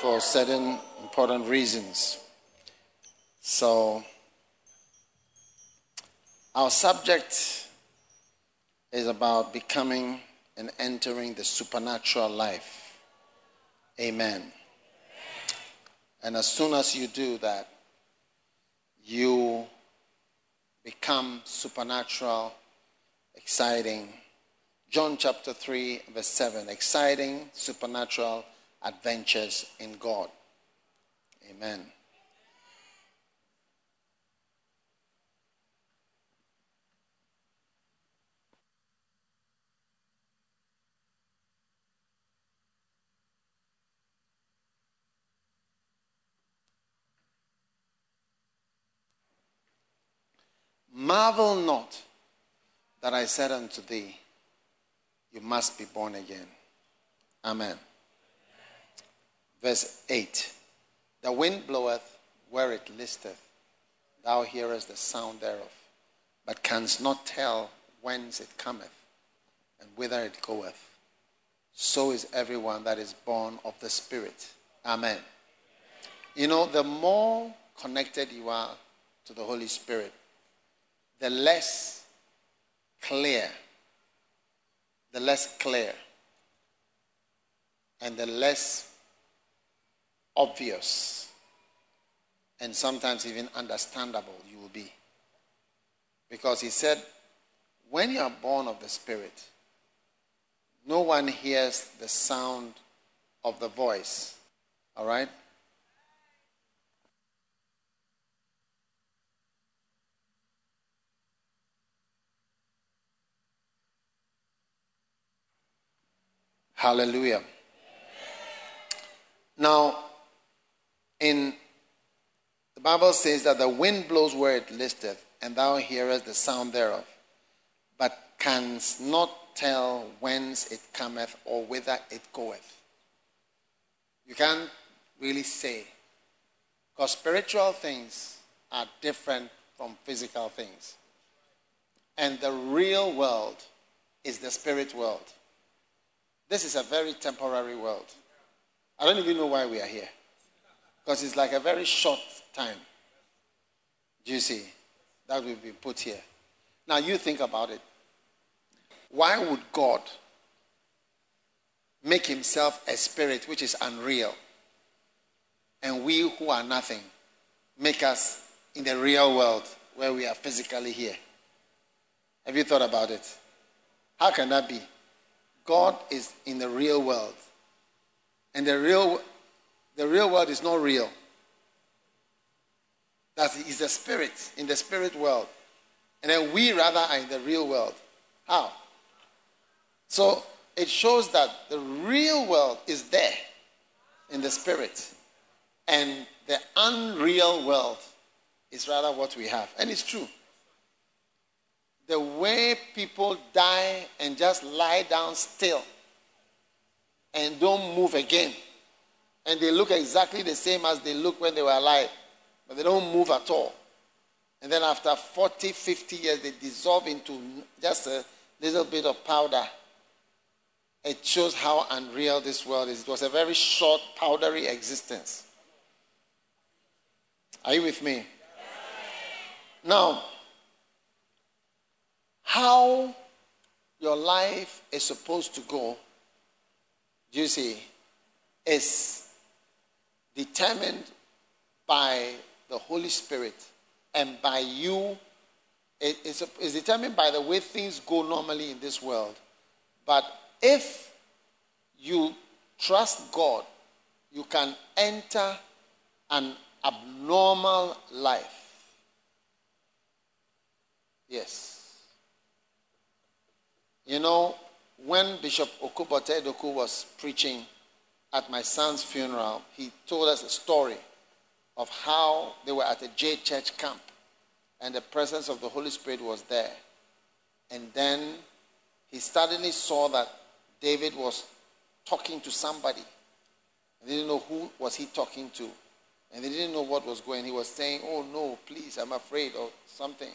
for certain important reasons. So, our subject is about becoming and entering the supernatural life. Amen. And as soon as you do that, you become supernatural, exciting. John chapter 3, verse 7 exciting, supernatural adventures in God. Amen. Marvel not that I said unto thee, You must be born again. Amen. Verse 8 The wind bloweth where it listeth, thou hearest the sound thereof, but canst not tell whence it cometh and whither it goeth. So is everyone that is born of the Spirit. Amen. You know, the more connected you are to the Holy Spirit, the less clear, the less clear, and the less obvious, and sometimes even understandable you will be. Because he said, when you are born of the Spirit, no one hears the sound of the voice. All right? Hallelujah. Now, in the Bible says that the wind blows where it listeth, and thou hearest the sound thereof, but canst not tell whence it cometh or whither it goeth. You can't really say. Because spiritual things are different from physical things. And the real world is the spirit world. This is a very temporary world. I don't even know why we are here. Because it's like a very short time. Do you see? That will be put here. Now you think about it. Why would God make himself a spirit which is unreal? And we who are nothing make us in the real world where we are physically here. Have you thought about it? How can that be? God is in the real world. And the real, the real world is not real. That is the spirit, in the spirit world. And then we rather are in the real world. How? So it shows that the real world is there in the spirit. And the unreal world is rather what we have. And it's true the way people die and just lie down still and don't move again. And they look exactly the same as they look when they were alive, but they don't move at all. And then after 40, 50 years, they dissolve into just a little bit of powder. It shows how unreal this world is. It was a very short, powdery existence. Are you with me? Now, how your life is supposed to go, do you see, is determined by the Holy Spirit and by you. It's, it's determined by the way things go normally in this world. But if you trust God, you can enter an abnormal life. Yes. You know, when Bishop Okubote Doku was preaching at my son's funeral, he told us a story of how they were at a J church camp and the presence of the Holy Spirit was there. And then he suddenly saw that David was talking to somebody. They didn't know who was he talking to. And they didn't know what was going. He was saying, Oh no, please, I'm afraid, or something.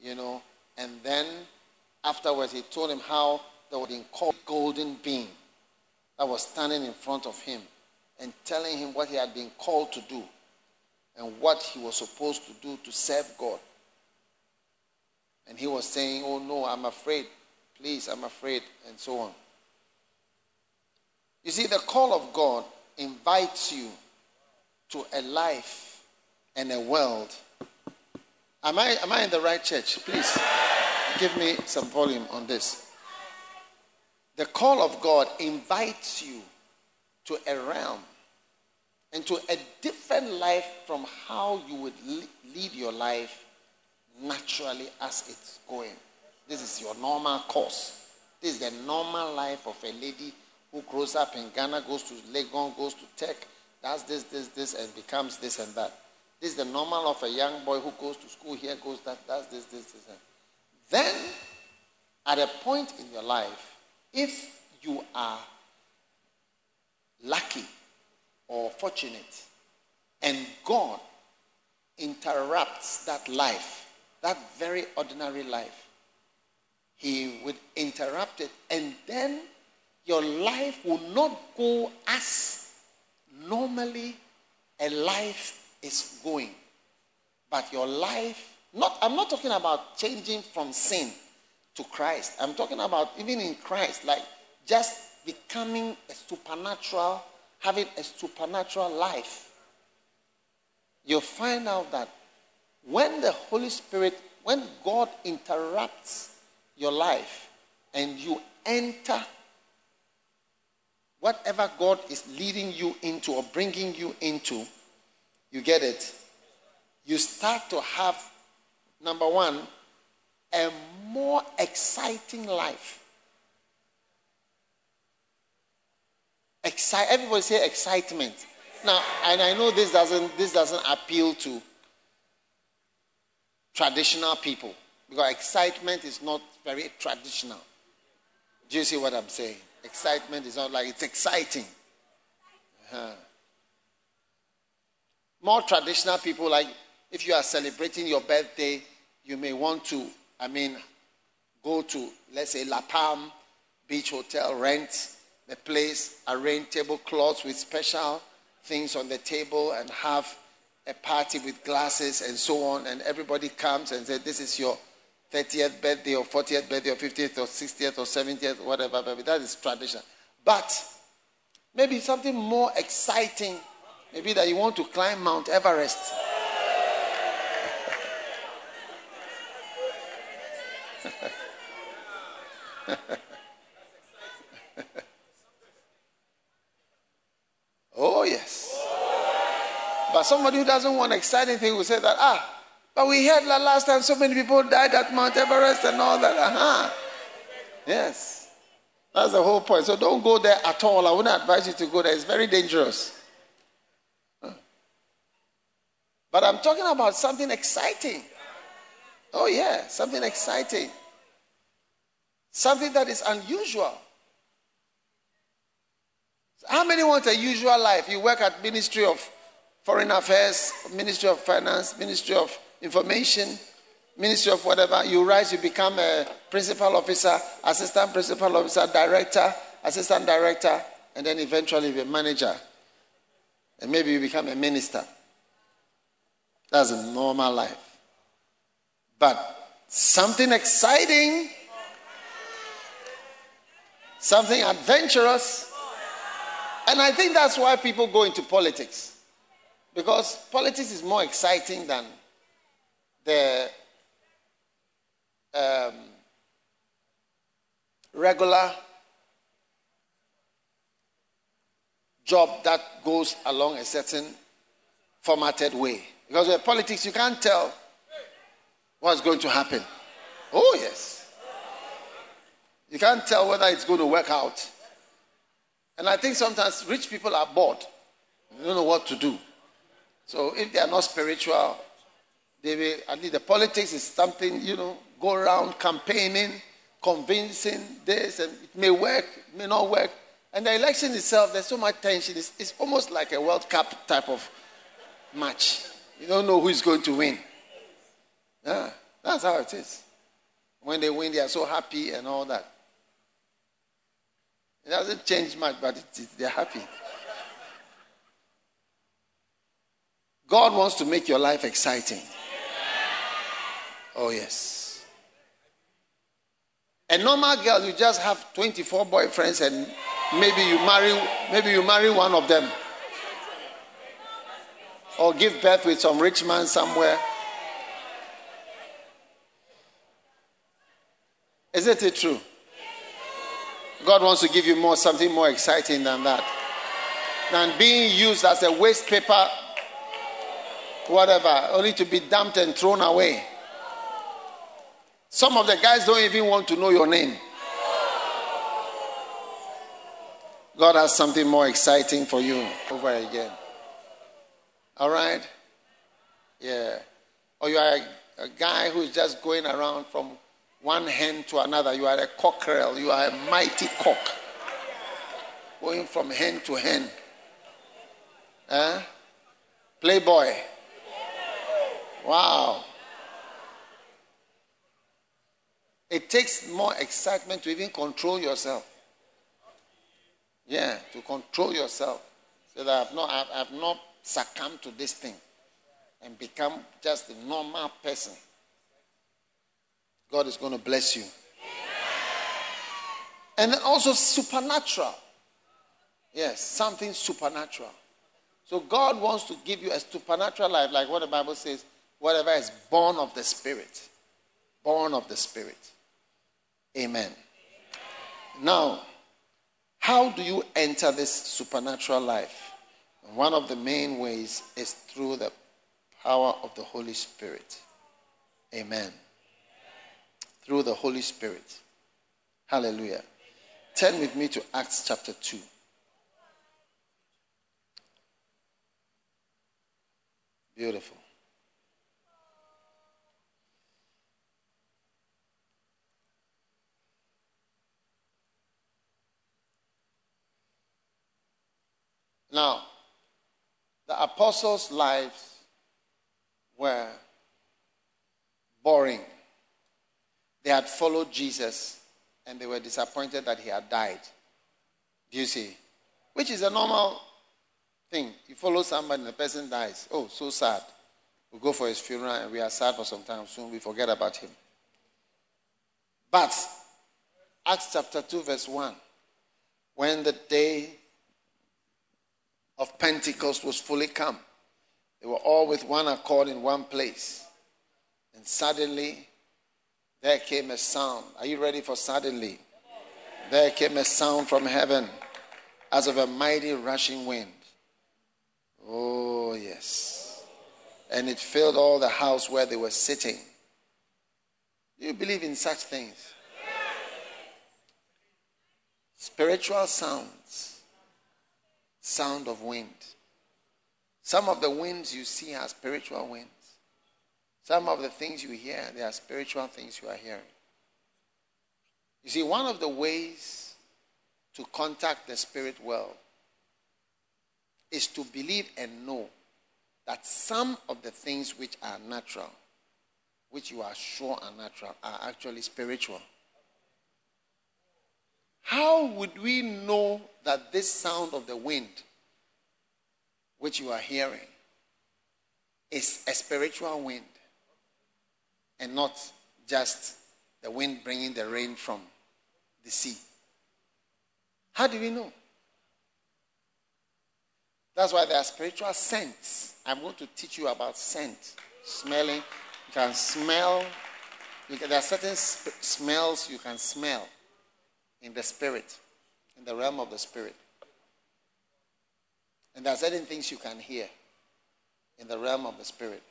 You know. And then afterwards he told him how was a called golden being that was standing in front of him and telling him what he had been called to do and what he was supposed to do to serve God. And he was saying, Oh no, I'm afraid. Please, I'm afraid, and so on. You see, the call of God invites you to a life and a world. Am I, am I in the right church? Please give me some volume on this. The call of God invites you to a realm and to a different life from how you would lead your life naturally as it's going. This is your normal course. This is the normal life of a lady who grows up in Ghana, goes to Legon, goes to Tech, does this, this, this, and becomes this and that. This is the normal of a young boy who goes to school here, goes that, does this, this, this. And then, at a point in your life, if you are lucky or fortunate, and God interrupts that life, that very ordinary life, He would interrupt it, and then your life will not go as normally a life is going. But your life, not I'm not talking about changing from sin to Christ. I'm talking about even in Christ, like just becoming a supernatural, having a supernatural life. You'll find out that when the Holy Spirit, when God interrupts your life and you enter whatever God is leading you into or bringing you into, you get it? You start to have, number one, a more exciting life. Excite, everybody say excitement. Now, and I know this doesn't this doesn't appeal to traditional people because excitement is not very traditional. Do you see what I'm saying? Excitement is not like it's exciting. Uh-huh. More traditional people, like if you are celebrating your birthday, you may want to, I mean, go to, let's say, La Palm Beach Hotel, rent the place, arrange tablecloths with special things on the table, and have a party with glasses and so on. And everybody comes and says, This is your 30th birthday or 40th birthday or 50th or 60th or 70th, whatever, baby. That is tradition. But maybe something more exciting, maybe that you want to climb Mount Everest. oh, yes. But somebody who doesn't want exciting thing will say that, ah, but we heard that last time so many people died at Mount Everest and all that. Uh-huh. Yes. That's the whole point. So don't go there at all. I wouldn't advise you to go there. It's very dangerous. But I'm talking about something exciting. Oh, yeah, something exciting. Something that is unusual. How many want a usual life? You work at Ministry of Foreign Affairs, Ministry of Finance, Ministry of information, ministry of whatever, you rise, you become a principal officer, assistant principal officer, director, assistant director, and then eventually be a manager. And maybe you become a minister. That's a normal life. But something exciting, something adventurous. And I think that's why people go into politics. Because politics is more exciting than the um, regular job that goes along a certain formatted way. Because with politics, you can't tell what's going to happen. Oh, yes. You can't tell whether it's going to work out. And I think sometimes rich people are bored. They don't know what to do. So if they are not spiritual, they will, I mean, the politics is something, you know, go around campaigning, convincing this, and it may work, it may not work. And the election itself, there's so much tension. It's, it's almost like a World Cup type of match. You don't know who is going to win. Yeah, that's how it is. When they win, they are so happy and all that. It doesn't change much, but it, it, they're happy. God wants to make your life exciting. Oh, yes. A normal girl, you just have 24 boyfriends and maybe you marry maybe you marry one of them. Or give birth with some rich man somewhere. Isn't it true? God wants to give you more something more exciting than that. Than being used as a waste paper, whatever, only to be dumped and thrown away. Some of the guys don't even want to know your name. God has something more exciting for you over again. All right? Yeah. Or you are a, a guy who is just going around from one hen to another. You are a cockerel. You are a mighty cock. Going from hen to hen. Huh? Playboy. Wow. It takes more excitement to even control yourself. Yeah, to control yourself. So that I've not, I've, I've not succumbed to this thing and become just a normal person. God is going to bless you. And then also supernatural. Yes, something supernatural. So God wants to give you a supernatural life, like what the Bible says, whatever is born of the Spirit. Born of the Spirit. Amen. Now, how do you enter this supernatural life? One of the main ways is through the power of the Holy Spirit. Amen. Through the Holy Spirit. Hallelujah. Turn with me to Acts chapter 2. Beautiful. Now, the apostles' lives were boring. They had followed Jesus and they were disappointed that he had died. Do you see? Which is a normal thing. You follow somebody and the person dies. Oh, so sad. We go for his funeral and we are sad for some time. Soon we forget about him. But Acts chapter 2, verse 1. When the day of Pentecost was fully come. They were all with one accord in one place. And suddenly there came a sound. Are you ready for suddenly? There came a sound from heaven as of a mighty rushing wind. Oh, yes. And it filled all the house where they were sitting. Do you believe in such things? Spiritual sounds sound of wind. Some of the winds you see are spiritual winds. Some of the things you hear, they are spiritual things you are hearing. You see, one of the ways to contact the spirit world is to believe and know that some of the things which are natural, which you are sure are natural, are actually spiritual. How would we know that this sound of the wind, which you are hearing, is a spiritual wind and not just the wind bringing the rain from the sea. How do we know? That's why there are spiritual scents. I'm going to teach you about scent, smelling. You can smell. You can, there are certain sp- smells you can smell in the spirit, in the realm of the spirit. And there are certain things you can hear in the realm of the spirit.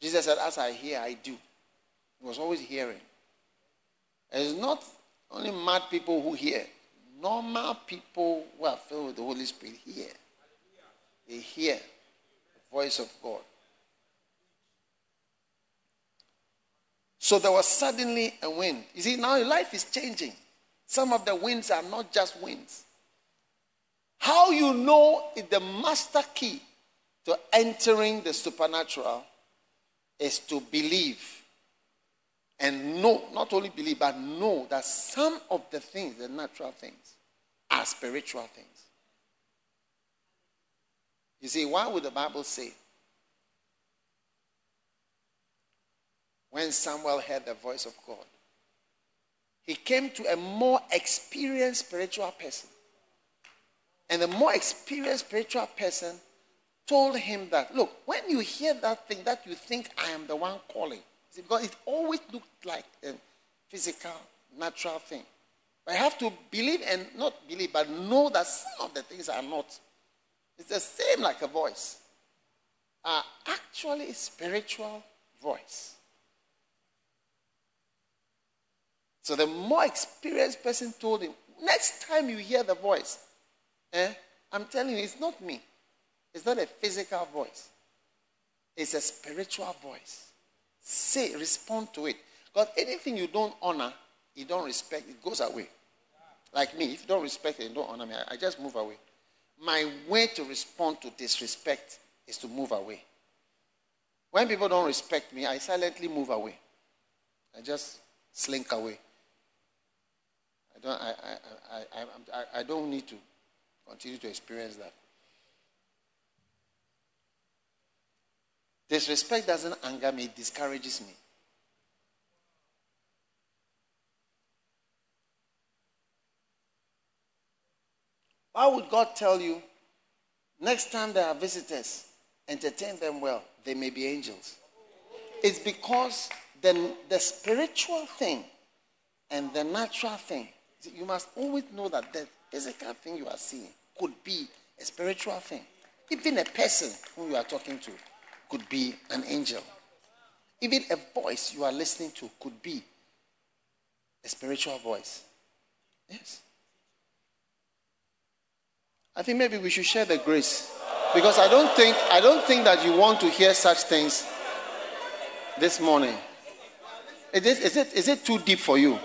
Jesus said, As I hear, I do. He was always hearing. it's not only mad people who hear, normal people who are filled with the Holy Spirit hear. They hear the voice of God. So there was suddenly a wind. You see, now your life is changing. Some of the winds are not just winds. How you know is the master key to entering the supernatural is to believe and know, not only believe, but know that some of the things, the natural things, are spiritual things. You see, why would the Bible say, when Samuel heard the voice of God, he came to a more experienced spiritual person. And the more experienced spiritual person told him that, look, when you hear that thing that you think I am the one calling, see, because it always looked like a physical, natural thing. But I have to believe and not believe, but know that some of the things are not. It's the same like a voice. Are actually spiritual voice. So the more experienced person told him, next time you hear the voice, eh, I'm telling you, it's not me. It's not a physical voice, it's a spiritual voice. Say, respond to it. Because anything you don't honor, you don't respect, it goes away. Like me, if you don't respect and don't honor me, I, I just move away. My way to respond to disrespect is to move away. When people don't respect me, I silently move away. I just slink away. I don't, I, I, I, I, I don't need to continue to experience that. Disrespect doesn't anger me, it discourages me. Why would God tell you next time there are visitors, entertain them well? They may be angels. It's because the, the spiritual thing and the natural thing, you must always know that the physical thing you are seeing could be a spiritual thing. Even a person who you are talking to could be an angel. Even a voice you are listening to could be a spiritual voice. Yes. I think maybe we should share the grace. Because I don't think I don't think that you want to hear such things this morning. Is it, is it, is it too deep for you?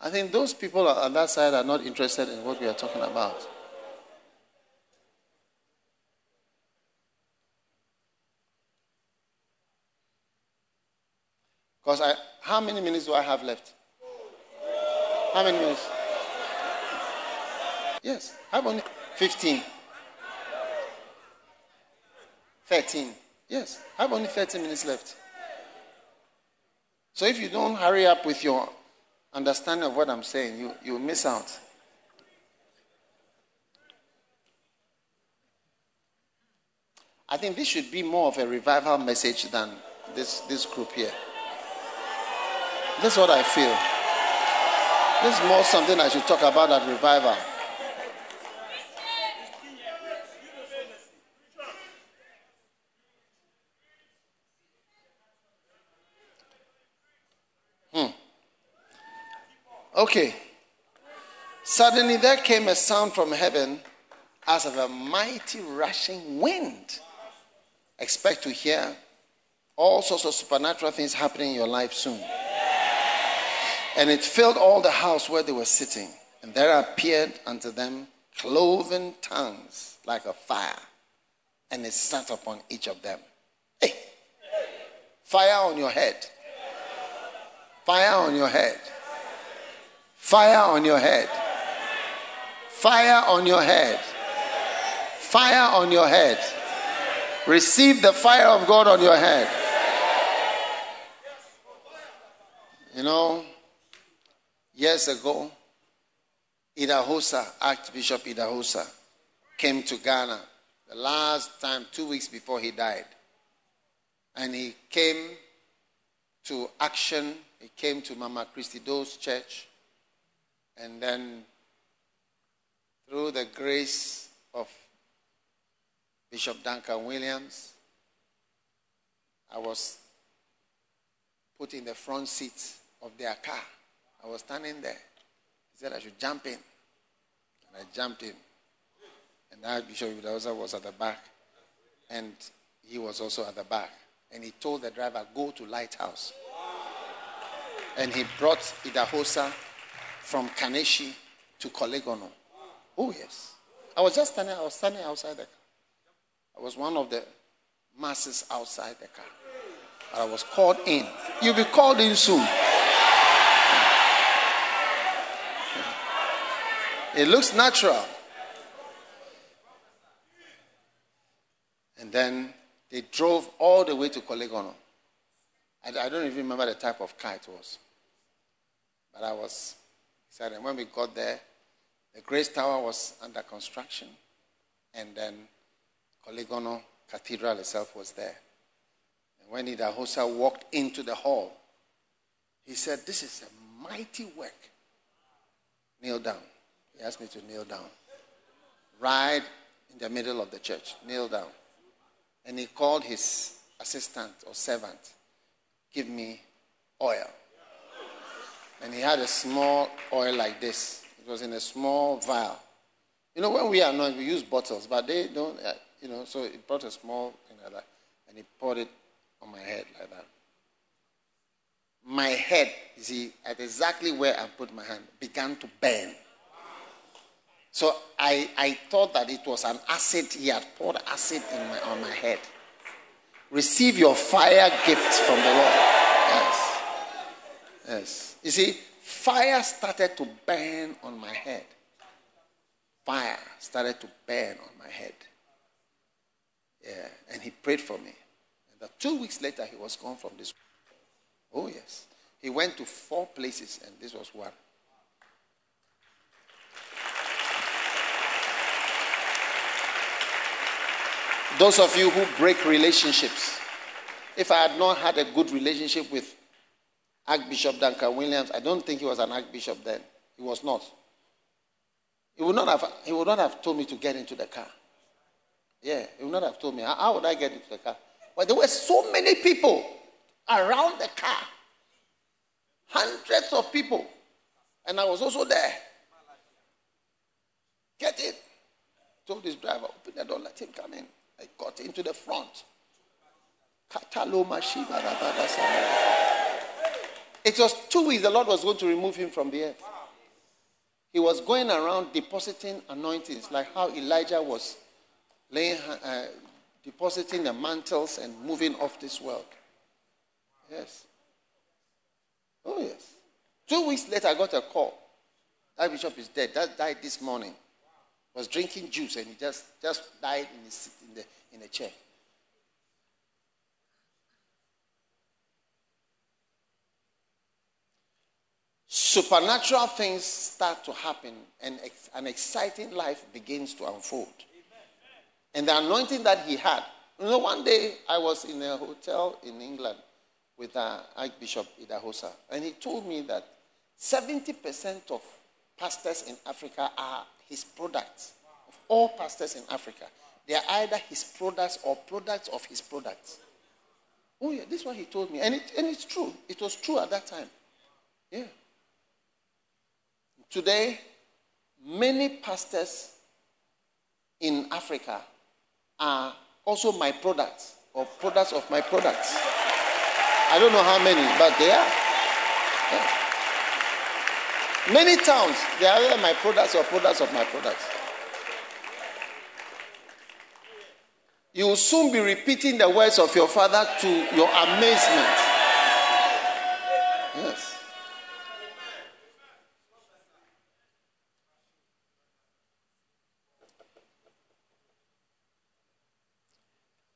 I think those people on that side are not interested in what we are talking about. Because I, how many minutes do I have left? How many minutes? Yes, I have only 15. 13. Yes, I have only 13 minutes left. So if you don't hurry up with your understanding of what I'm saying, you, you miss out. I think this should be more of a revival message than this, this group here. This is what I feel. This is more something I should talk about at revival. Hmm. Okay. Suddenly there came a sound from heaven as of a mighty rushing wind. Expect to hear all sorts of supernatural things happening in your life soon. And it filled all the house where they were sitting. And there appeared unto them cloven tongues like a fire. And it sat upon each of them. Hey! Fire on your head. Fire on your head. Fire on your head. Fire on your head. Fire on your head. Receive the fire of God on your head. You know, years ago, Idahosa, Archbishop Idahosa, came to Ghana the last time, two weeks before he died. And he came to Action, he came to Mama Christie Doe's church, and then through the grace of Bishop Duncan Williams, I was put in the front seat of their car. I was standing there. He said I should jump in. And I jumped in. And Archbishop Idahosa was at the back. And he was also at the back. And he told the driver, go to Lighthouse. And he brought Idahosa from Kaneshie to Korle Gonno. Oh, yes. I was just standing, I was standing outside the car. I was one of the masses outside the car. But I was called in. You'll be called in soon. It looks natural. And then they drove all the way to Korle Gonno. I, I don't even remember the type of car it was. But I was excited. When we got there, the Grace Tower was under construction. And then Korle Gonno Cathedral itself was there. And when Idahosa walked into the hall, he said, This is a mighty work. Kneel down. He asked me to kneel down. Right in the middle of the church. Kneel down. And he called his assistant or servant, Give me oil. And he had a small oil like this. It was in a small vial. You know, when we are not, we use bottles, but they don't, uh, you know, so he brought a small thing like that, and he poured it on my head like that. My head, you see, at exactly where I put my hand, began to burn. So I, I thought that it was an acid. He had poured acid my, on my head. Receive your fire gifts from the Lord. Yes. Yes. You see, fire started to burn on my head. Fire started to burn on my head. Yeah. And he prayed for me. And two weeks later, he was gone from this. Oh, yes. He went to four places, and this was one. Those of you who break relationships, if I had not had a good relationship with Archbishop Duncan Williams, I don't think he was an archbishop then. He was not. He would not have, he would not have told me to get into the car. Yeah, he would not have told me. How, how would I get into the car? But there were so many people around the car. Hundreds of people. And I was also there. Get in. Told this driver, open the door, let him come in. I got into the front. It was two weeks the Lord was going to remove him from the earth. He was going around depositing anointings, like how Elijah was laying, uh, depositing the mantles and moving off this world. Yes. Oh, yes. Two weeks later, I got a call. That bishop is dead. That died this morning was drinking juice and he just, just died in, his, in, the, in a chair. Supernatural things start to happen and ex- an exciting life begins to unfold. And the anointing that he had. You know, one day I was in a hotel in England with uh, Archbishop Idahosa, and he told me that 70% of pastors in Africa are his products. Of all pastors in Africa, they are either his products or products of his products. Oh, yeah, this is what he told me. And, it, and it's true. It was true at that time. Yeah. Today, many pastors in Africa are also my products or products of my products. I don't know how many, but they are. Yeah. Many towns, they are either my products or products of my products. You will soon be repeating the words of your father to your amazement. Yes.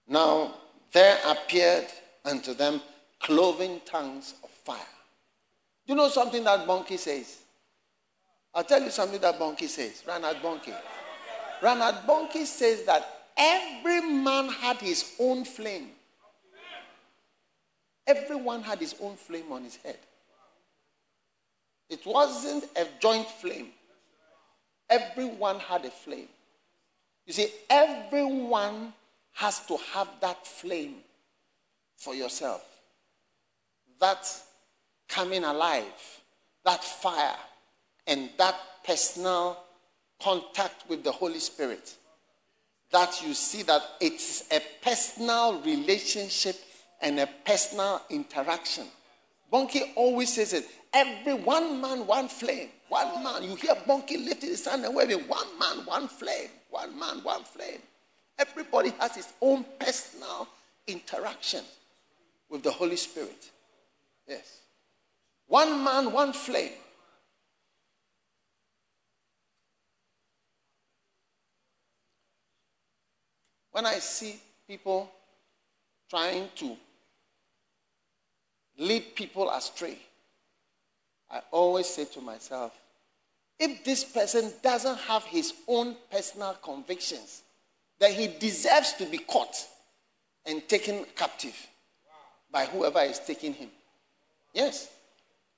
Now, there appeared unto them cloven tongues of fire. Do you know something that Bonnke says? I'll tell you something that Bonnke says. Reinhard Bonnke. Reinhard Bonnke says that every man had his own flame. Everyone had his own flame on his head. It wasn't a joint flame. Everyone had a flame. You see, everyone has to have that flame for yourself. That coming alive, that fire, and that personal contact with the Holy Spirit. That you see that it's a personal relationship and a personal interaction. Bonnke always says it every one man, one flame. One man. You hear Bonnke lifting his hand and waving one man, one flame. One man, one flame. Everybody has his own personal interaction with the Holy Spirit. Yes. One man, one flame. When I see people trying to lead people astray, I always say to myself, if this person doesn't have his own personal convictions, then he deserves to be caught and taken captive by whoever is taking him. Yes.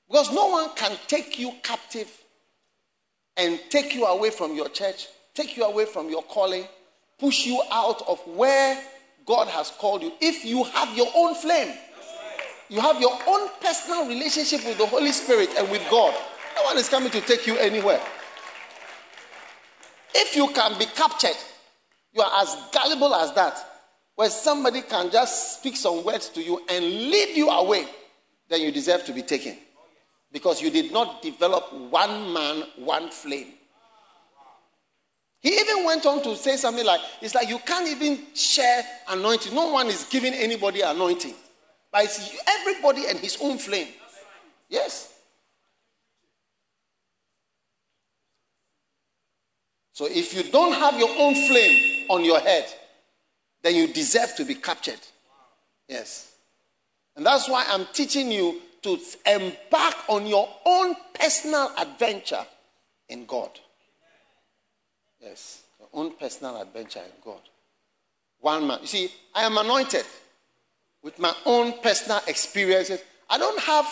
Because no one can take you captive and take you away from your church, take you away from your calling, push you out of where God has called you if you have your own flame. You have your own personal relationship with the Holy Spirit and with God. No one is coming to take you anywhere. If you can be captured, you are as gullible as that. Where somebody can just speak some words to you and lead you away, then you deserve to be taken. Because you did not develop one man, one flame. He even went on to say something like, it's like you can't even share anointing. No one is giving anybody anointing. But it's everybody and his own flame. Yes. So if you don't have your own flame on your head, then you deserve to be captured. Yes. And that's why I'm teaching you to embark on your own personal adventure in God. Yes, your own personal adventure in God. One man. You see, I am anointed with my own personal experiences. I don't have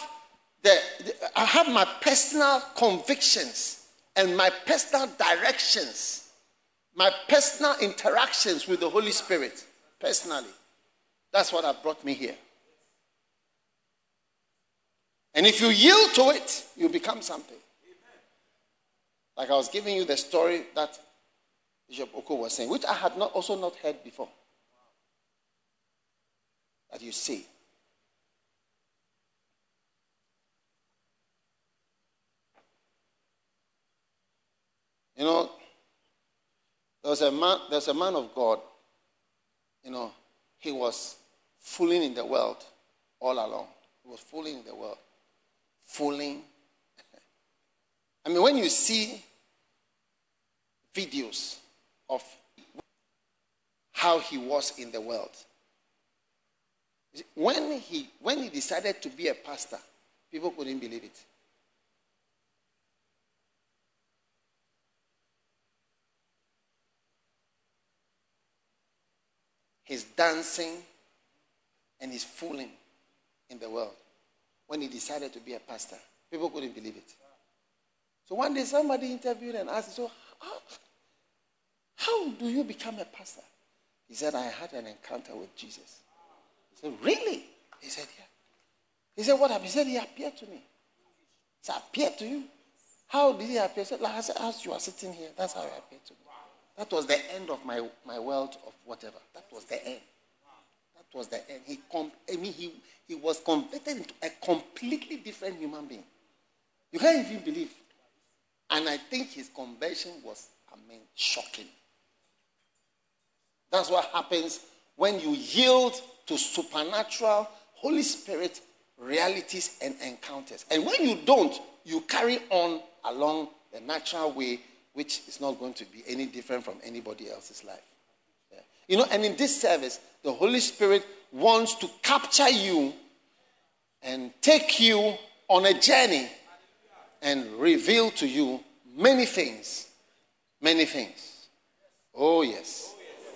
the, the I have my personal convictions and my personal directions, my personal interactions with the Holy Spirit personally. That's what has brought me here. And if you yield to it, you become something. Like I was giving you the story that Bishop Oko was saying, which I had not also not heard before. That you see. You know, there was a man, there's a man of God, you know, he was fooling in the world all along. He was fooling in the world. Fooling. I mean, when you see videos of how he was in the world, when he, when he decided to be a pastor, people couldn't believe it. He's dancing and he's fooling in the world when he decided to be a pastor. People couldn't believe it. So one day somebody interviewed and asked, So, how do you become a pastor? He said, I had an encounter with Jesus. He said, Really? He said, Yeah. He said, What happened? He said, He appeared to me. He said, Appeared to you? How did he appear? He said, like as you are sitting here, that's how he appeared to me. That was the end of my, my world of whatever. That was the end. That was the end. He com- I mean, he, he was converted into a completely different human being. You can't even believe. And I think his conversion was, I mean, shocking. That's what happens when you yield to supernatural Holy Spirit realities and encounters. And when you don't, you carry on along the natural way, which is not going to be any different from anybody else's life. Yeah. You know, and in this service, the Holy Spirit wants to capture you and take you on a journey and reveal to you many things. Many things. Oh, yes.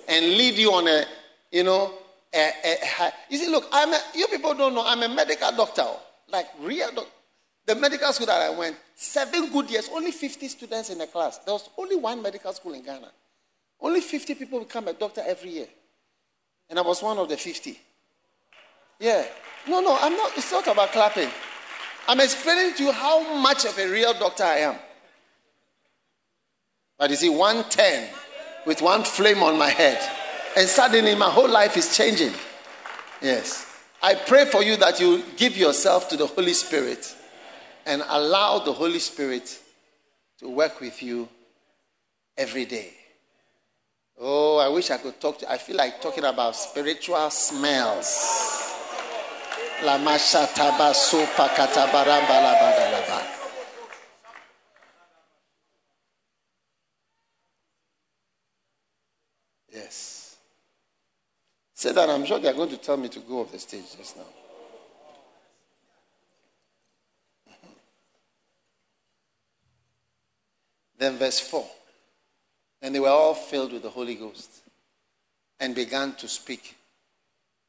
And lead you on a, you know, a, a, you see, look, I'm a, you people don't know, I'm a medical doctor. Oh. Like, real doctor. The medical school that I went, seven good years, only 50 students in the class. There was only one medical school in Ghana. Only 50 people become a doctor every year. And I was one of the 50. Yeah. No, no, I'm not. It's not about clapping. I'm explaining to you how much of a real doctor I am. But you see, 110 with one flame on my head. And suddenly my whole life is changing. Yes. I pray for you that you give yourself to the Holy Spirit and allow the Holy Spirit to work with you every day. Oh, I wish I could talk to I feel like talking about spiritual smells. Yes. Say that I'm sure they're going to tell me to go off the stage just now. Mm-hmm. Then, verse 4. And they were all filled with the Holy Ghost and began to speak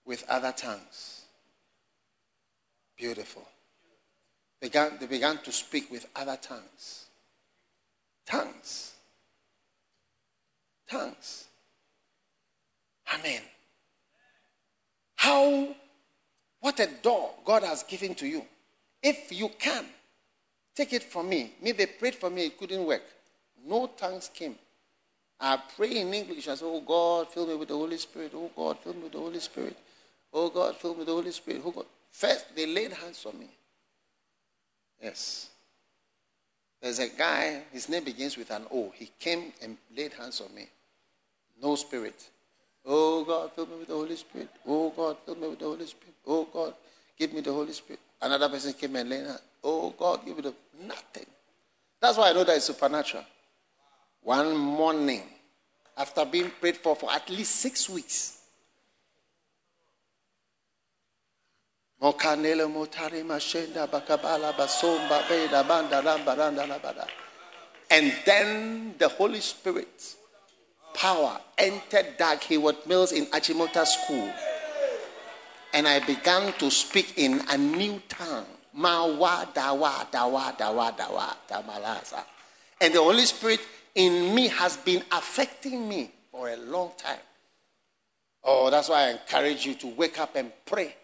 with other tongues. Beautiful. Began, they began to speak with other tongues. Tongues. Tongues. Amen. How, what a door God has given to you. If you can, take it from me. Me, they prayed for me, it couldn't work. No tongues came. I pray in English. I say, Oh God, fill me with the Holy Spirit. Oh God, fill me with the Holy Spirit. Oh God, fill me with the Holy Spirit. Oh God. First, they laid hands on me. Yes. There's a guy, his name begins with an O. He came and laid hands on me. No spirit. Oh God, fill me with the Holy Spirit. Oh God, fill me with the Holy Spirit. Oh God, give me the Holy Spirit. Another person came and laid hands. Oh God, give me the nothing. That's why I know that it's supernatural. One morning, after being prayed for for at least six weeks, and then the Holy Spirit power entered Dag Heward-Mills in Achimota School. And I began to speak in a new tongue. Dawa dawa dawa dawa tamalaza. And the Holy Spirit in me has been affecting me for a long time. Oh, that's why I encourage you to wake up and pray.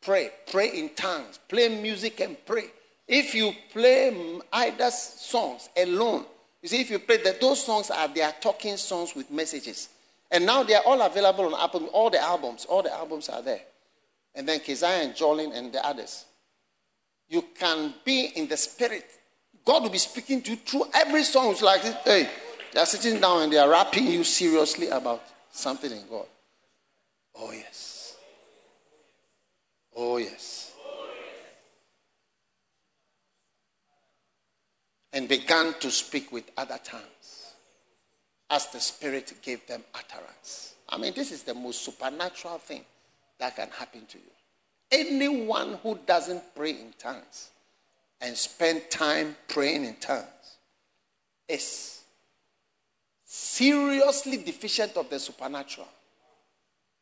Pray. Pray in tongues. Play music and pray. If you play either songs alone, you see, if you play that, those songs are they are talking songs with messages. And now they are all available on Apple, all the albums, all the albums are there. And then Keziah and Jolin and the others. You can be in the spirit God will be speaking to you through every song. It's like, hey, they are sitting down and they are rapping you seriously about something in God. Oh, yes. Oh, yes. And began to speak with other tongues as the Spirit gave them utterance. I mean, this is the most supernatural thing that can happen to you. Anyone who doesn't pray in tongues and spend time praying in tongues is seriously deficient of the supernatural.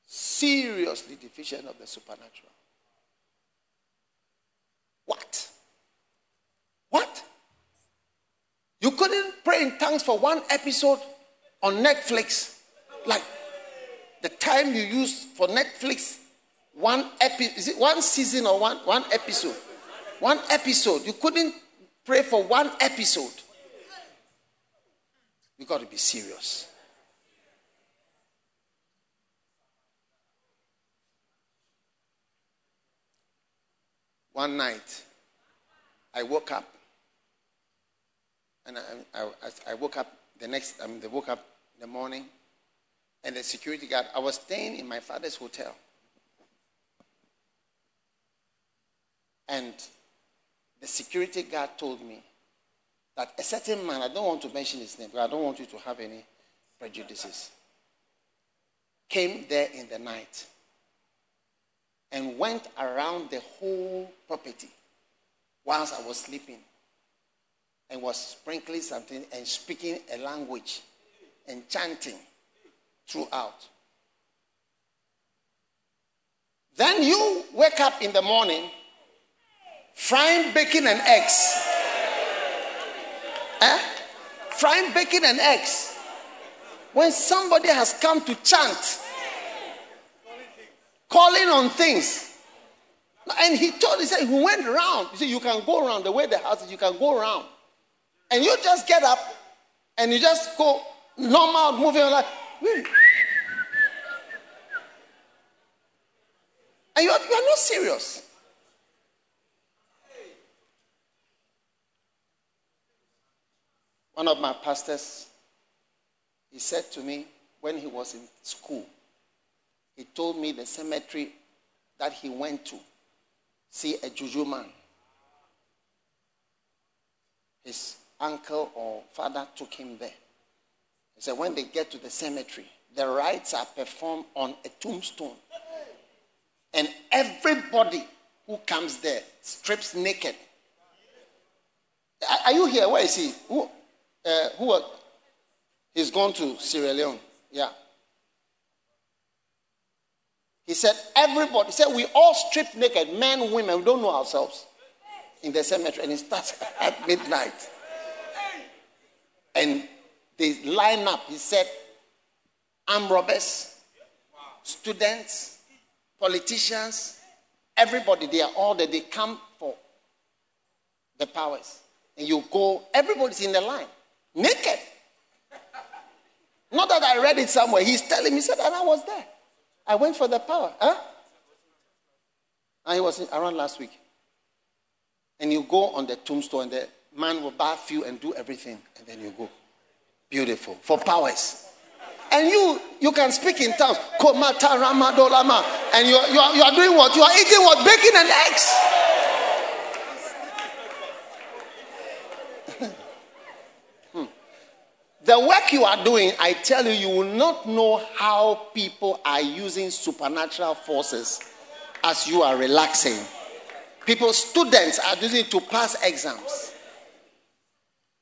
Seriously deficient of the supernatural. What? What? You couldn't pray in tongues for one episode on Netflix. Like the time you use for Netflix, one epi- is it one season or one, one episode? One episode. You couldn't pray for one episode. You got to be serious. One night, I woke up, and I, I, I woke up the next. I mean, they woke up in the morning, and the security guard. I was staying in my father's hotel, and the security guard told me that a certain man, I don't want to mention his name, but I don't want you to have any prejudices, came there in the night and went around the whole property whilst I was sleeping and was sprinkling something and speaking a language and chanting throughout. Then you wake up in the morning frying bacon and eggs. Eh? Frying bacon and eggs. When somebody has come to chant, calling on things. And he told, he said, he went around. He said, you can go around the way the house is, you can go around. And you just get up and you just go normal, moving like, and you are, you are not serious. One of my pastors, he said to me when he was in school, he told me the cemetery that he went to see a juju man. His uncle or father took him there. He said, when they get to the cemetery, the rites are performed on a tombstone. And everybody who comes there strips naked. Are you here? Where is he? Who? Uh, who? He's gone to Sierra Leone. Yeah. He said, everybody, he said, we all strip naked, men, women, we don't know ourselves in the cemetery. And it starts at midnight. And they line up. He said, armed robbers, students, politicians, everybody, they are all there. They come for the powers. And you go, everybody's in the line, naked. Not that I read it somewhere. He's telling me, he said, and I was there. I went for the power. Huh? And he was around last week. And you go on the tombstone, and the man will bath you and do everything, and then you go. Beautiful. For powers. And you you can speak in tongues. And you, you, are, you are doing what? You are eating what? Bacon and eggs. Hmm. The work you are doing, I tell you, you will not know how people are using supernatural forces as you are relaxing. People, students are using it to pass exams.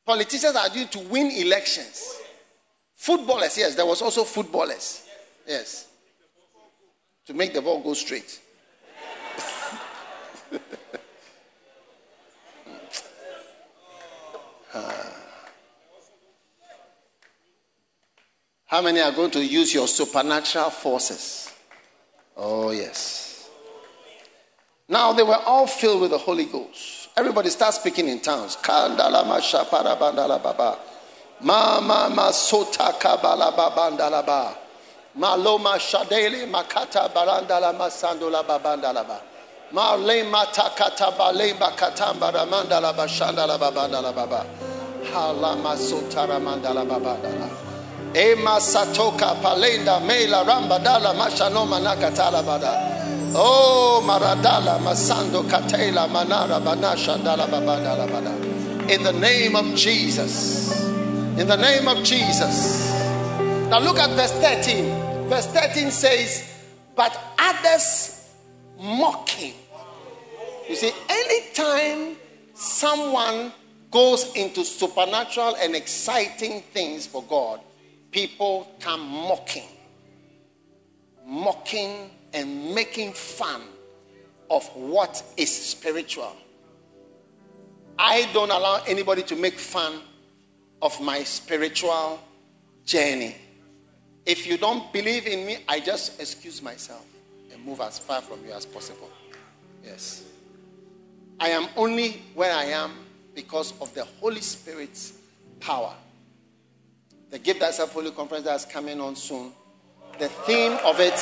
Politicians are it to win elections. Footballers, yes, there was also footballers. Yes. To make the ball go straight. How many are going to use your supernatural forces? Oh, yes. Now they were all filled with the Holy Ghost. Everybody start speaking in tongues. Kandalama shapara bandala baba. Ma ma ma sota kabala babandala ba. Maloma shadele makata barandala masandola babandala ba. Ma le mata kata bale bakatamba ramandala bashandala babandala baba. Halama sotara mandala babandala. Ema satoka palenda mela rambadala mashanoma nakatala bada. Oh maradala masando katela manara banasha dala babadala bada. In the name of Jesus. In the name of Jesus. Now look at verse 13. Verse 13 says, But others mocking. You see, anytime someone goes into supernatural and exciting things for God, people come mocking, mocking and making fun of what is spiritual. I don't allow anybody to make fun of my spiritual journey. If you don't believe in me, I just excuse myself and move as far from you as possible. Yes. I am only where I am because of the Holy Spirit's power. The Give Thyself Holy Conference that's coming on soon. The theme of it,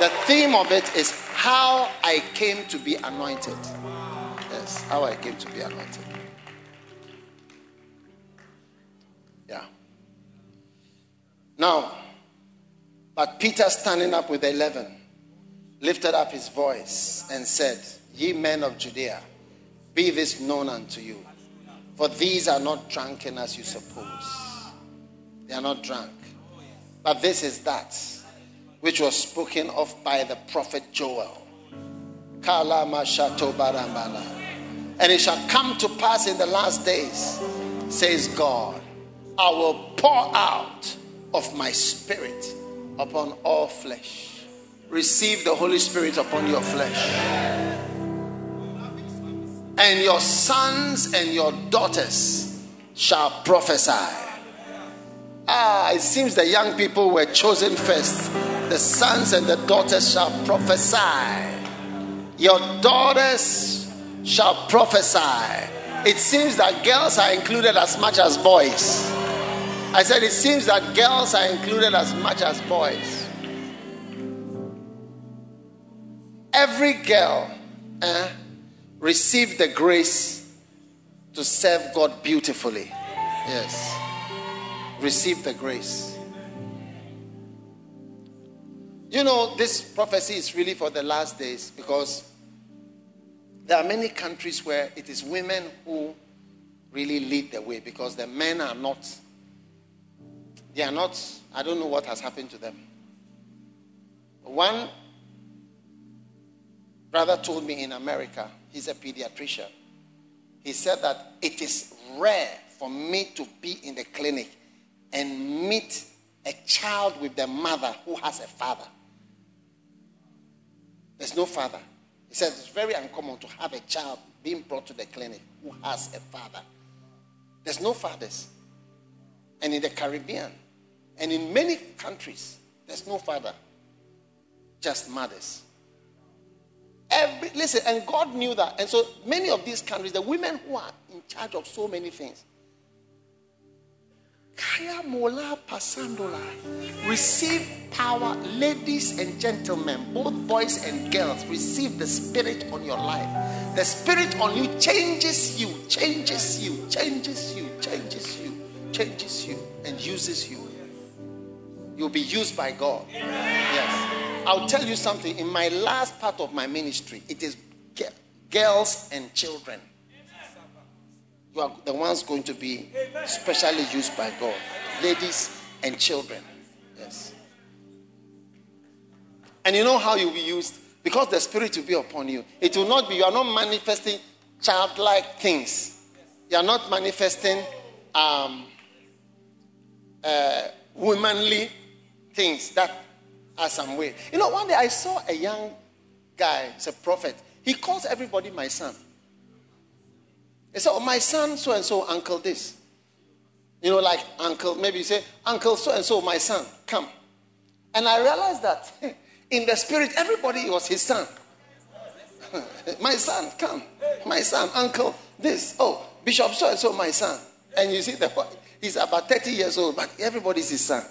the theme of it is how I came to be anointed. Yes, how I came to be anointed. Yeah. Now, but Peter standing up with the eleven lifted up his voice and said, Ye men of Judea, be this known unto you, for these are not drunken as you suppose they are not drunk. But this is that which was spoken of by the prophet Joel. And it shall come to pass in the last days, says God, I will pour out of my spirit upon all flesh. Receive the Holy Spirit upon your flesh. And your sons and your daughters shall prophesy. Ah, it seems the young people were chosen first. The sons and the daughters shall prophesy. Your daughters shall prophesy. It seems that girls are included as much as boys. I said, it seems that girls are included as much as boys. Every girl eh, received the grace to serve God beautifully. Yes. Receive the grace. You know, this prophecy is really for the last days because there are many countries where it is women who really lead the way because the men are not, they are not, I don't know what has happened to them. One brother told me in America, he's a pediatrician. He said that it is rare for me to be in the clinic and meet a child with the mother who has a father. There's no father. He says it's very uncommon to have a child being brought to the clinic who has a father. There's no fathers. And in the Caribbean and in many countries, there's no father, just mothers. Every, listen, and God knew that. And so many of these countries, the women who are in charge of so many things, Kaya Mola. Receive power, ladies and gentlemen, both boys and girls. Receive the Spirit on your life. The Spirit on you changes you, changes you, changes you, changes you, changes you, and uses you. You'll be used by God. Yes. I'll tell you something. In my last part of my ministry, it is girls and children you are the ones going to be specially used by God. Ladies and children. Yes. And you know how you'll be used? Because the Spirit will be upon you. It will not be, you are not manifesting childlike things. You are not manifesting um, uh, womanly things that are some way. You know, one day I saw a young guy, it's a prophet. He calls everybody my son. He said, Oh, my son, so and so, uncle this. You know, like uncle, maybe you say, Uncle so and so, my son, come. And I realized that in the spirit, everybody was his son. my son, come. My son, uncle, this. Oh, Bishop so and so, my son. And you see, the, he's about 30 years old, but everybody's his son.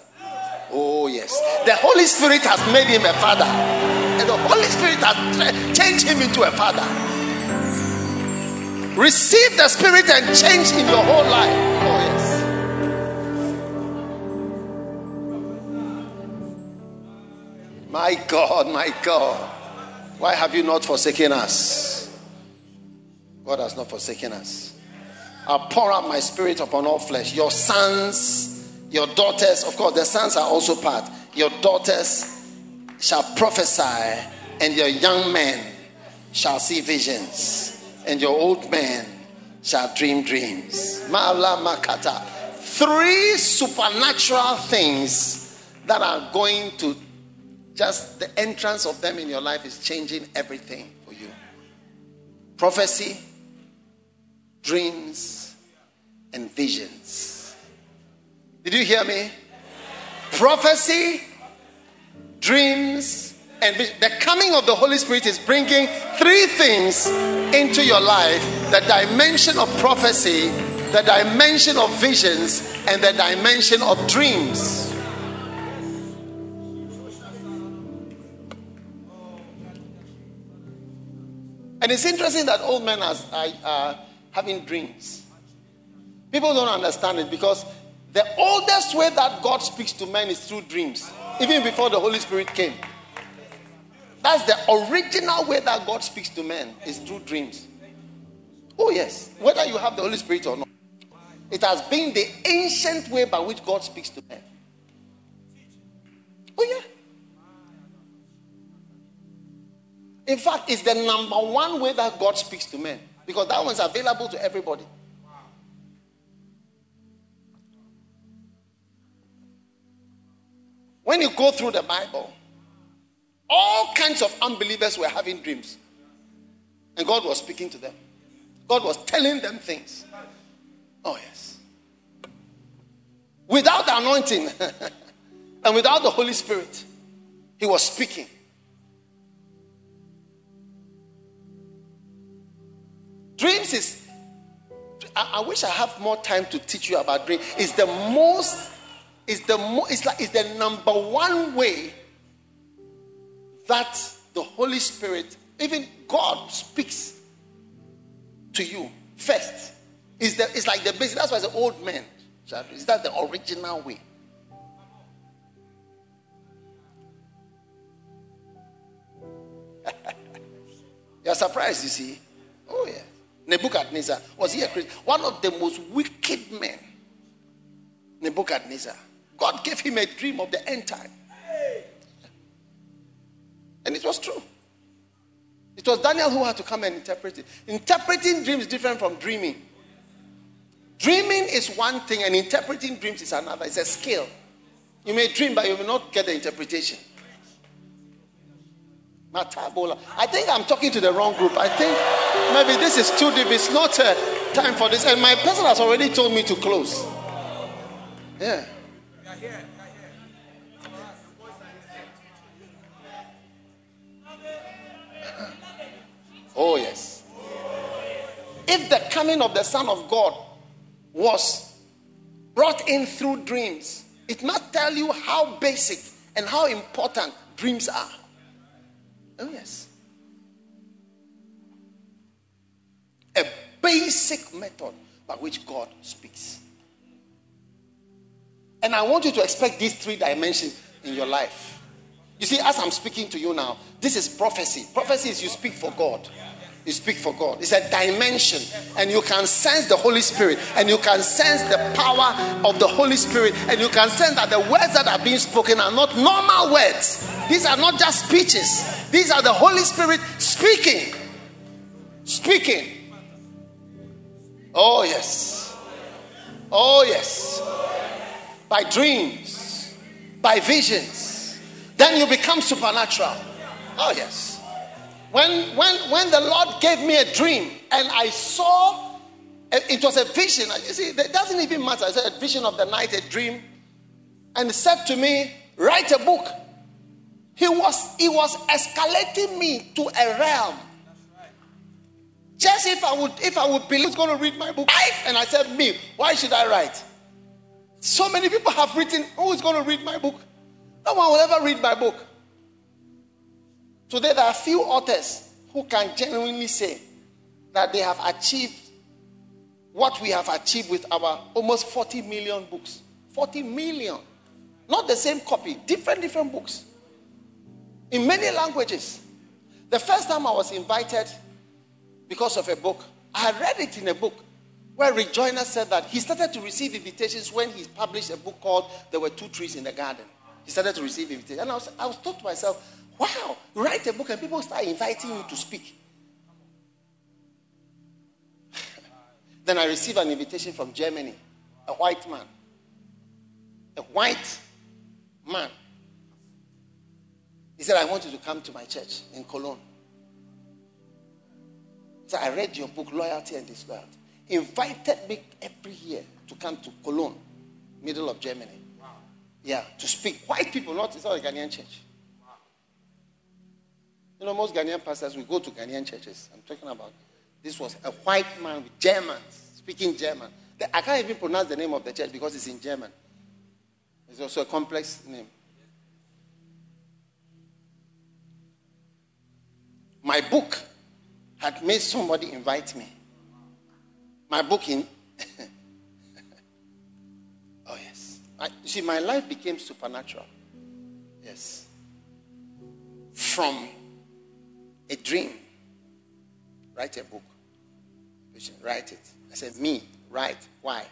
Oh, yes. The Holy Spirit has made him a father. And the Holy Spirit has changed him into a father. Receive the Spirit and change in your whole life. Oh, yes. My God, my God. Why have you not forsaken us? God has not forsaken us. I'll pour out my spirit upon all flesh. Your sons, your daughters, of course, the sons are also part. Your daughters shall prophesy, and your young men shall see visions and your old man shall dream dreams. Makata. Three supernatural things that are going to just the entrance of them in your life is changing everything for you. Prophecy, dreams, and visions. Did you hear me? Prophecy, dreams, and the coming of the Holy Spirit is bringing three things into your life the dimension of prophecy, the dimension of visions, and the dimension of dreams. And it's interesting that old men are, are having dreams. People don't understand it because the oldest way that God speaks to men is through dreams, even before the Holy Spirit came. That's the original way that God speaks to men is through dreams. Oh, yes. Whether you have the Holy Spirit or not, it has been the ancient way by which God speaks to men. Oh, yeah. In fact, it's the number one way that God speaks to men because that one's available to everybody. When you go through the Bible, all kinds of unbelievers were having dreams. And God was speaking to them. God was telling them things. Oh, yes. Without the anointing and without the Holy Spirit, He was speaking. Dreams is, I, I wish I have more time to teach you about dreams. It's the most, it's the most, it's like, it's the number one way that the Holy Spirit, even God, speaks to you first. It's, the, it's like the basic. That's why it's the old man. Is that the original way? You're surprised, you see? Oh, yeah. Nebuchadnezzar was he a Christian? One of the most wicked men. Nebuchadnezzar. God gave him a dream of the end time. And it was true. It was Daniel who had to come and interpret it. Interpreting dreams different from dreaming. Dreaming is one thing, and interpreting dreams is another. It's a skill. You may dream, but you will not get the interpretation. Matabola. I think I'm talking to the wrong group. I think maybe this is too deep. It's not uh, time for this. And my person has already told me to close. Yeah. Oh, yes. If the coming of the Son of God was brought in through dreams, it must tell you how basic and how important dreams are. Oh, yes. A basic method by which God speaks. And I want you to expect these three dimensions in your life. You see, as I'm speaking to you now, this is prophecy. Prophecy is you speak for God. You speak for God. It's a dimension, and you can sense the Holy Spirit, and you can sense the power of the Holy Spirit, and you can sense that the words that are being spoken are not normal words. These are not just speeches, these are the Holy Spirit speaking. Speaking. Oh, yes. Oh, yes. By dreams, by visions. Then you become supernatural. Oh, yes. When, when, when the Lord gave me a dream and I saw, it was a vision. You see, it doesn't even matter. It's a vision of the night, a dream. And said to me, write a book. He was, he was escalating me to a realm. Just if I would, if I would believe he's going to read my book, right? And I said, me, why should I write? So many people have written, who is going to read my book? No one will ever read my book. Today, there are few authors who can genuinely say that they have achieved what we have achieved with our almost 40 million books. 40 million. Not the same copy, different, different books. In many languages. The first time I was invited because of a book, I read it in a book where Rick said that he started to receive invitations when he published a book called There Were Two Trees in the Garden. He started to receive invitations. And I was, I was thought to myself, Wow, write a book and people start inviting you to speak. then I received an invitation from Germany, a white man. A white man. He said, I want you to come to my church in Cologne. So I read your book, Loyalty and Disloyalty. Invited me every year to come to Cologne, middle of Germany. Yeah, to speak. White people, not, it's not a Ghanaian church. You know, most Ghanaian pastors, we go to Ghanaian churches. I'm talking about this was a white man with German, speaking German. I can't even pronounce the name of the church because it's in German. It's also a complex name. My book had made somebody invite me. My book in. I, you see, my life became supernatural. Yes. From a dream. Write a book. Write it. I said, Me, write. Why?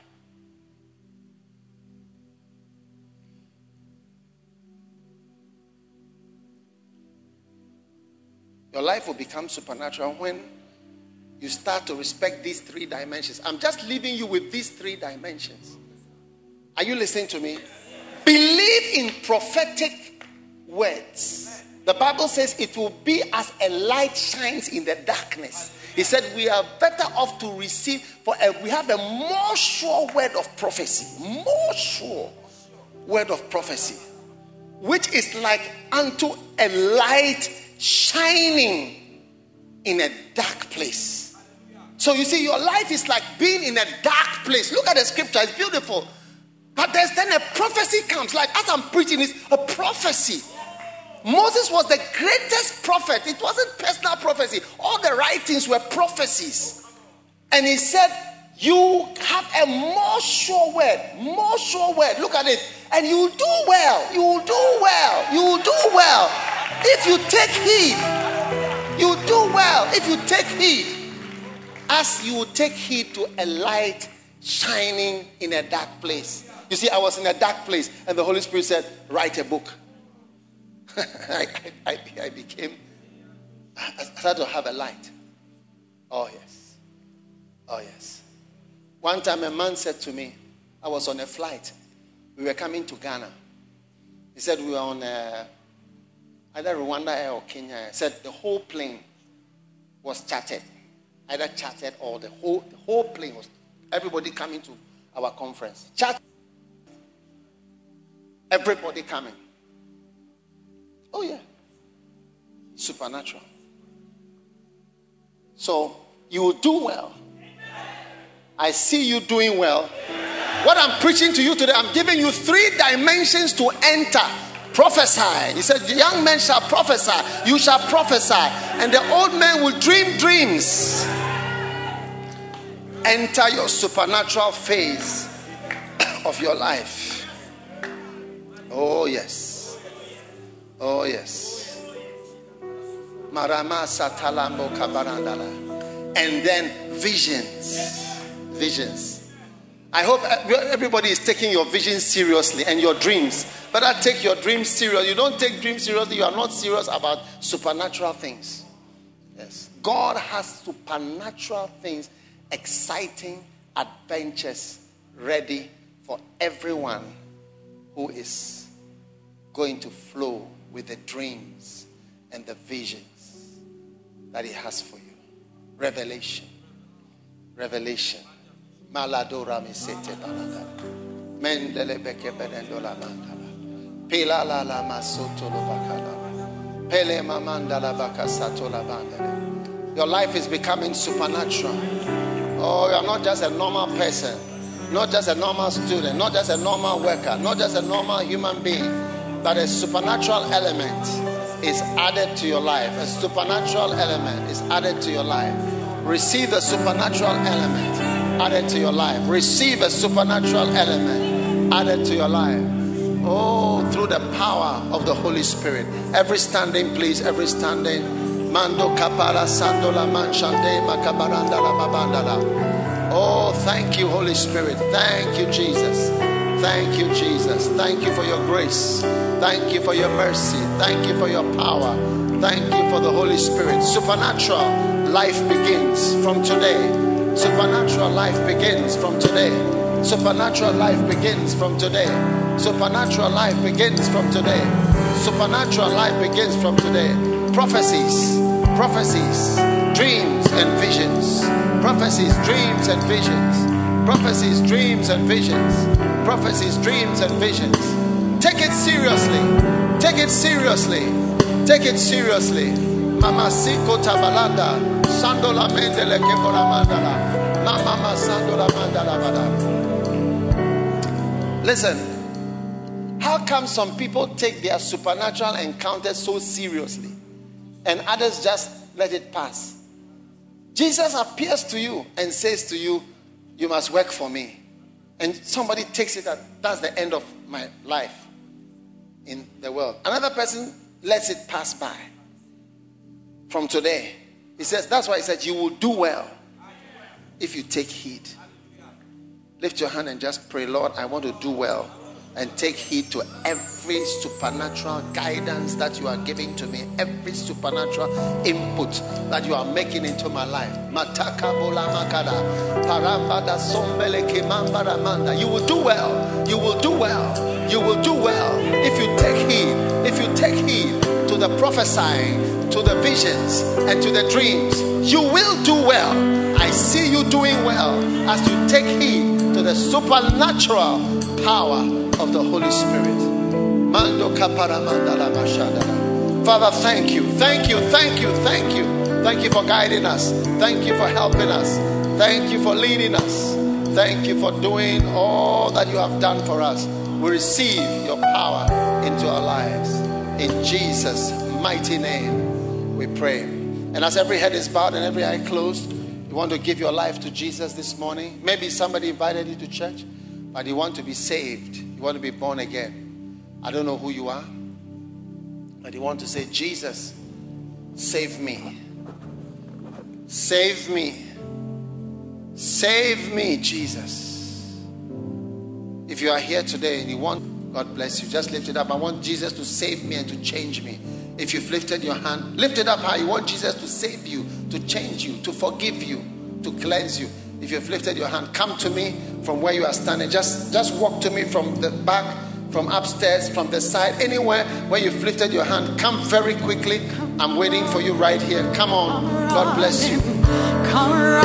Your life will become supernatural when you start to respect these three dimensions. I'm just leaving you with these three dimensions. Are you listening to me? Believe in prophetic words. The Bible says it will be as a light shines in the darkness. He said, We are better off to receive, for we have a more sure word of prophecy. More sure word of prophecy, which is like unto a light shining in a dark place. So you see, your life is like being in a dark place. Look at the scripture, it's beautiful. But there's then a prophecy comes. Like as I'm preaching, it's a prophecy. Moses was the greatest prophet. It wasn't personal prophecy. All the writings were prophecies. And he said, You have a more sure word, more sure word. Look at it. And you will do well. You will do well. You will do well. If you take heed, you will do well. If you take heed, as you take heed to a light shining in a dark place. You see, I was in a dark place, and the Holy Spirit said, Write a book. I, I, I, became, I started to have a light. Oh, yes. Oh, yes. One time a man said to me, I was on a flight. We were coming to Ghana. He said we were on a, either Rwanda or Kenya. He said the whole plane was chartered. Either chartered or the whole, the whole plane was, everybody coming to our conference. Chartered Everybody coming. Oh, yeah. Supernatural. So you will do well. I see you doing well. What I'm preaching to you today, I'm giving you three dimensions to enter. Prophesy. He said, The young men shall prophesy. You shall prophesy. And the old men will dream dreams. Enter your supernatural phase of your life. Oh, yes. Oh, yes. Marama Satalambo Kabarandala. And then visions. Visions. I hope everybody is taking your visions seriously and your dreams. But I take your dreams seriously. You don't take dreams seriously, you are not serious about supernatural things. Yes. God has supernatural things, exciting adventures ready for everyone who is going to flow with the dreams and the visions that He has for you. Revelation. Revelation. Maladora misete balada. Mendele beke berendola mandala. Pila la la masoto lo bakala. Pele mamanda la bakasato la bandele. Your life is becoming supernatural. Oh, you're not just a normal person, not just a normal student, not just a normal worker, not just a normal human being that a supernatural element is added to your life. A supernatural element is added to your life. Receive a supernatural element added to your life. Receive a supernatural element added to your life. Oh, through the power of the Holy Spirit. Every standing, please, every standing. Mando kapara sandola manshande makabaranda la. Oh, thank you, Holy Spirit. Thank you, Jesus. Thank you, Jesus. Thank you for your grace. Thank you for your mercy. Thank you for your power. Thank you for the Holy Spirit. Supernatural life begins from today. Supernatural life begins from today. Supernatural life begins from today. Supernatural life begins from today. Supernatural life begins from today. Prophecies, prophecies, dreams and visions. Prophecies, dreams and visions. Prophecies, dreams and visions prophecies, dreams, and visions. Take it seriously. Take it seriously. Take it seriously. Mama Siko Tabalanda. Sandola Mendele Kebora Mandala. Mama Sandola Mandala Bada. Listen, how come some people take their supernatural encounters so seriously and others just let it pass? Jesus appears to you and says to you, You must work for me and somebody takes it that that's the end of my life in the world. Another person lets it pass by. From today, he says, that's why he said, You will do well if you take heed. Lift your hand and just pray, Lord, I want to do well and take heed to every supernatural guidance that you are giving to me, every supernatural input that you are making into my life. Mataka makada, parambada sombele kemambaramanda. You will do well. You will do well. You will do well if you take heed. If you take heed to the prophesying, to the visions, and to the dreams, you will do well. I see you doing well as you take heed to the supernatural power of the Holy Spirit. Father, thank you, thank you, thank you, thank you. Thank you for guiding us. Thank you for helping us. Thank you for leading us. Thank you for doing all that you have done for us. We receive your power into our lives. In Jesus' mighty name, we pray. And as every head is bowed and every eye closed, you want to give your life to Jesus this morning? Maybe somebody invited you to church, but you want to be saved. You want to be born again. I don't know who you are, but you want to say, Jesus, save me. Save me. Save me, Jesus. If you are here today and you want, God bless you, just lift it up. I want Jesus to save me and to change me. If you've lifted your hand, lift it up high. You want Jesus to save you, to change you, to forgive you, to cleanse you. If you've lifted your hand, come to me from where you are standing. Just, just walk to me from the back, from upstairs, from the side, anywhere where you've lifted your hand. Come very quickly. I'm waiting for you right here. Come on. God bless you. Come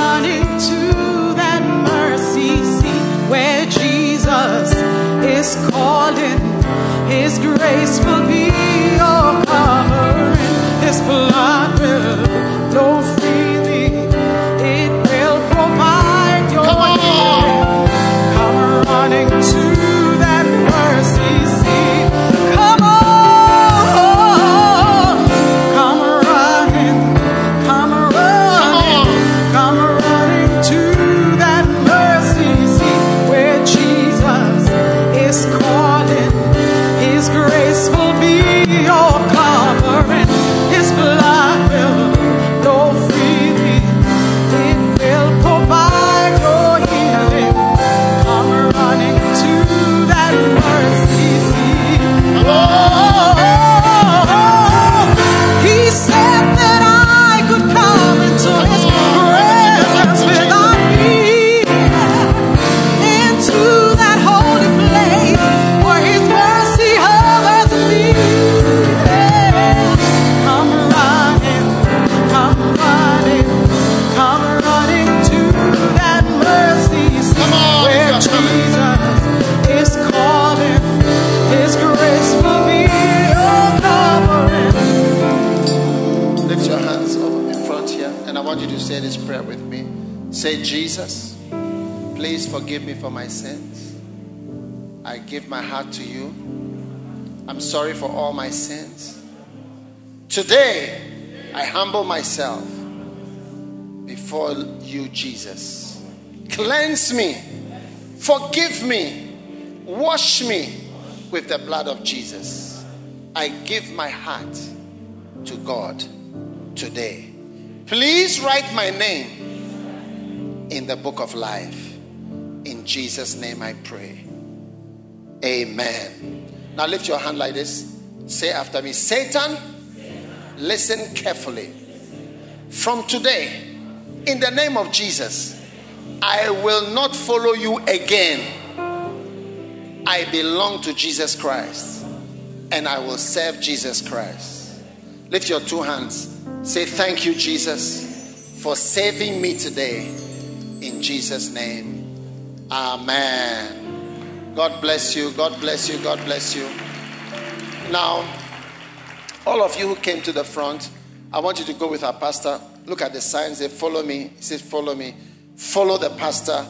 heart to you. I'm sorry for all my sins. Today, I humble myself before you, Jesus. Cleanse me, forgive me, wash me with the blood of Jesus. I give my heart to God today. Please write my name in the book of life. In Jesus' name I pray. Amen. Now lift your hand like this. Say after me Satan, listen carefully. From today, in the name of Jesus, I will not follow you again. I belong to Jesus Christ and I will serve Jesus Christ. Lift your two hands. Say, Thank you, Jesus, for saving me today. In Jesus' name, Amen. God bless you. God bless you. God bless you. Now, all of you who came to the front, I want you to go with our pastor. Look at the signs. Say, Follow me. He says, Follow me. Follow the pastor.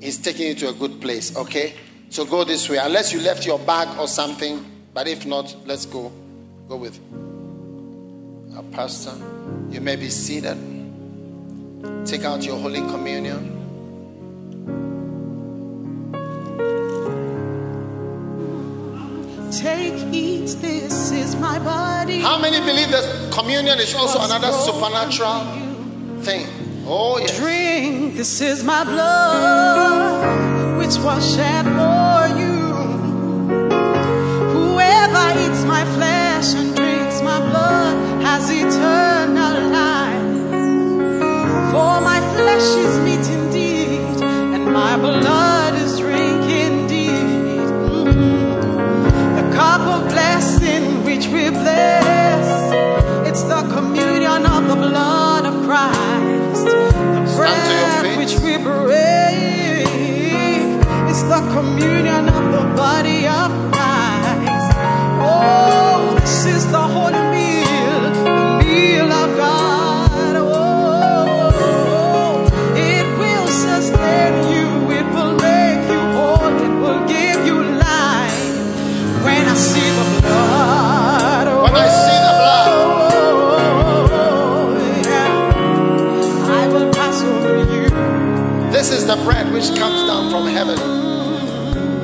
He's taking you to a good place. Okay? So go this way. Unless you left your bag or something. But if not, let's go. Go with our pastor. You may be seated. Take out your Holy Communion. Take, eat, this is my body. How many believe that communion is also another supernatural thing? Oh, yes. Drink, this is my blood, which was shed for you. Whoever eats my flesh and drinks my blood has eternal life. For my flesh is meat indeed,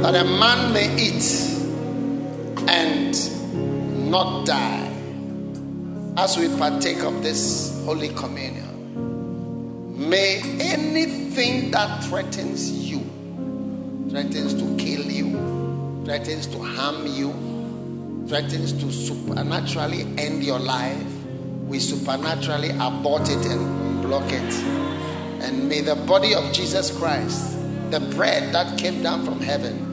that a man may eat and not die. As we partake of this Holy Communion, may anything that threatens you, threatens to kill you, threatens to harm you, threatens to supernaturally end your life, we supernaturally abort it and block it. And may the body of Jesus Christ, the bread that came down from heaven,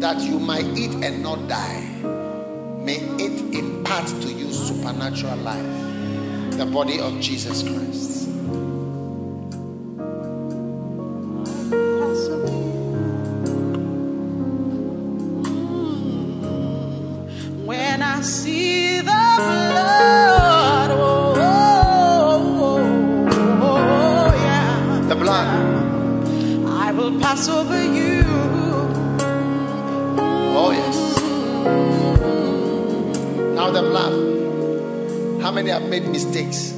that you might eat and not die, may it impart to you supernatural life. The body of Jesus Christ. Made mistakes?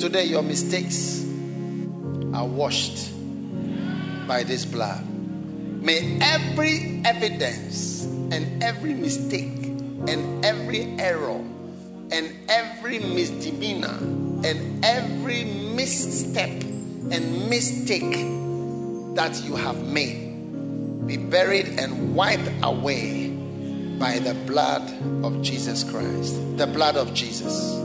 Today, your mistakes are washed by this blood. May every evidence and every mistake and every error and every misdemeanor and every misstep and mistake that you have made be buried and wiped away by the blood of Jesus Christ. The blood of Jesus.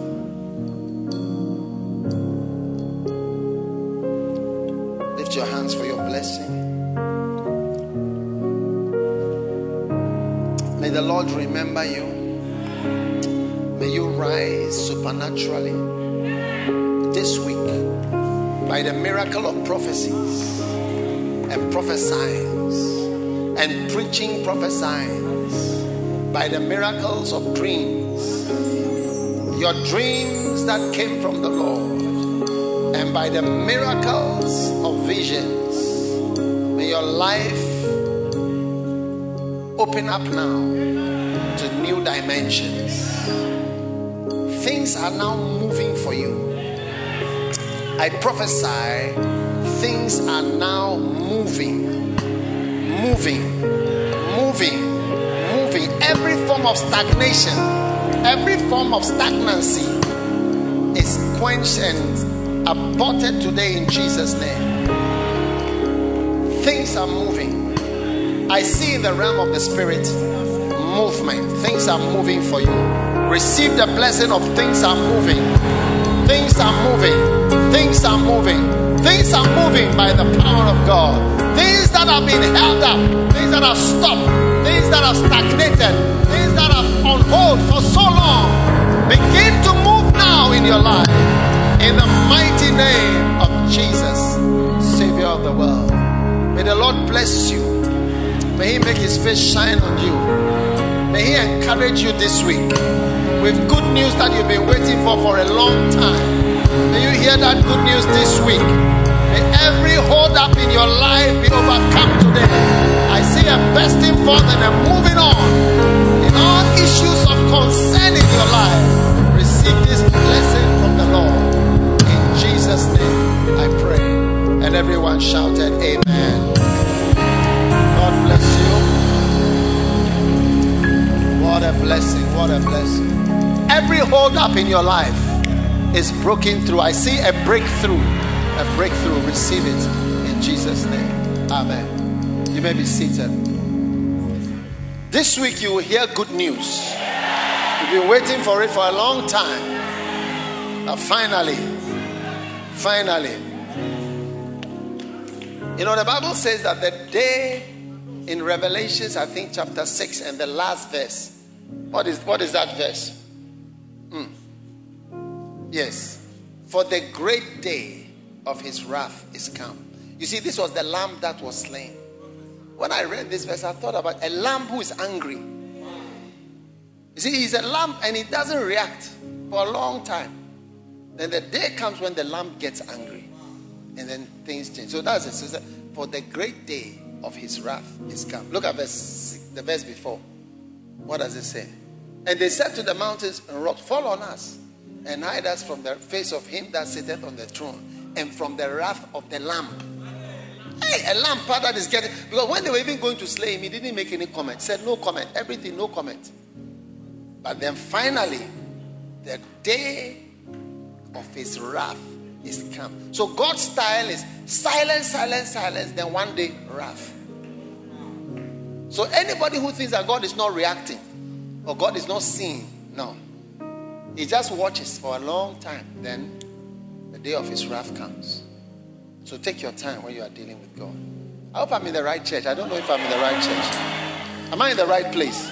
Your hands for your blessing. May the Lord remember you. May you rise supernaturally this week by the miracle of prophecies and prophesying and preaching prophesying by the miracles of dreams. Your dreams that came from the Lord by the miracles of visions. May your life open up now to new dimensions. Things are now moving for you. I prophesy things are now moving, moving, moving, moving. Every form of stagnation, every form of stagnancy is quenched and aborted today in Jesus' name. Things are moving. I see in the realm of the spirit movement. Things are moving for you. Receive the blessing of things are moving. Things are moving. Things are moving. Things are moving by the power of God. Things that have been held up, things that are stopped, things that are stagnated, things that are on hold for so long. Begin to move now in your life. In the mighty name of Jesus, Savior of the world. May the Lord bless you. May He make His face shine on you. May He encourage you this week with good news that you've been waiting for for a long time. May you hear that good news this week. May every hold up in your life be overcome today. I see a bursting forth and a moving on in all issues of concern in your life. Receive this I pray. And everyone shouted, Amen. God bless you. What a blessing. What a blessing. Every hold up in your life is broken through. I see a breakthrough. A breakthrough. Receive it in Jesus' name. Amen. You may be seated. This week you will hear good news. You've been waiting for it for a long time. But finally, finally. You know, the Bible says that the day in Revelations, I think chapter 6 and the last verse. What is what is that verse? Hmm. Yes. For the great day of his wrath is come. You see, this was the lamb that was slain. When I read this verse, I thought about a lamb who is angry. You see, he's a lamb and he doesn't react for a long time. Then the day comes when the lamb gets angry. And then things change. So that's it. So for the great day of his wrath is come. Look at verse, the verse before. What does it say? And they said to the mountains and rocks, Fall on us and hide us from the face of him that sitteth on the throne and from the wrath of the lamb. Hey, a lamb that is getting because when they were even going to slay him, he didn't make any comment. Said no comment. Everything, no comment. But then finally, the day of his wrath is calm. So God's style is silence, silence, silence, then one day wrath. So anybody who thinks that God is not reacting or God is not seeing, no. He just watches for a long time. Then the day of his wrath comes. So take your time when you are dealing with God. I hope I'm in the right church. I don't know if I'm in the right church. Am I in the right place?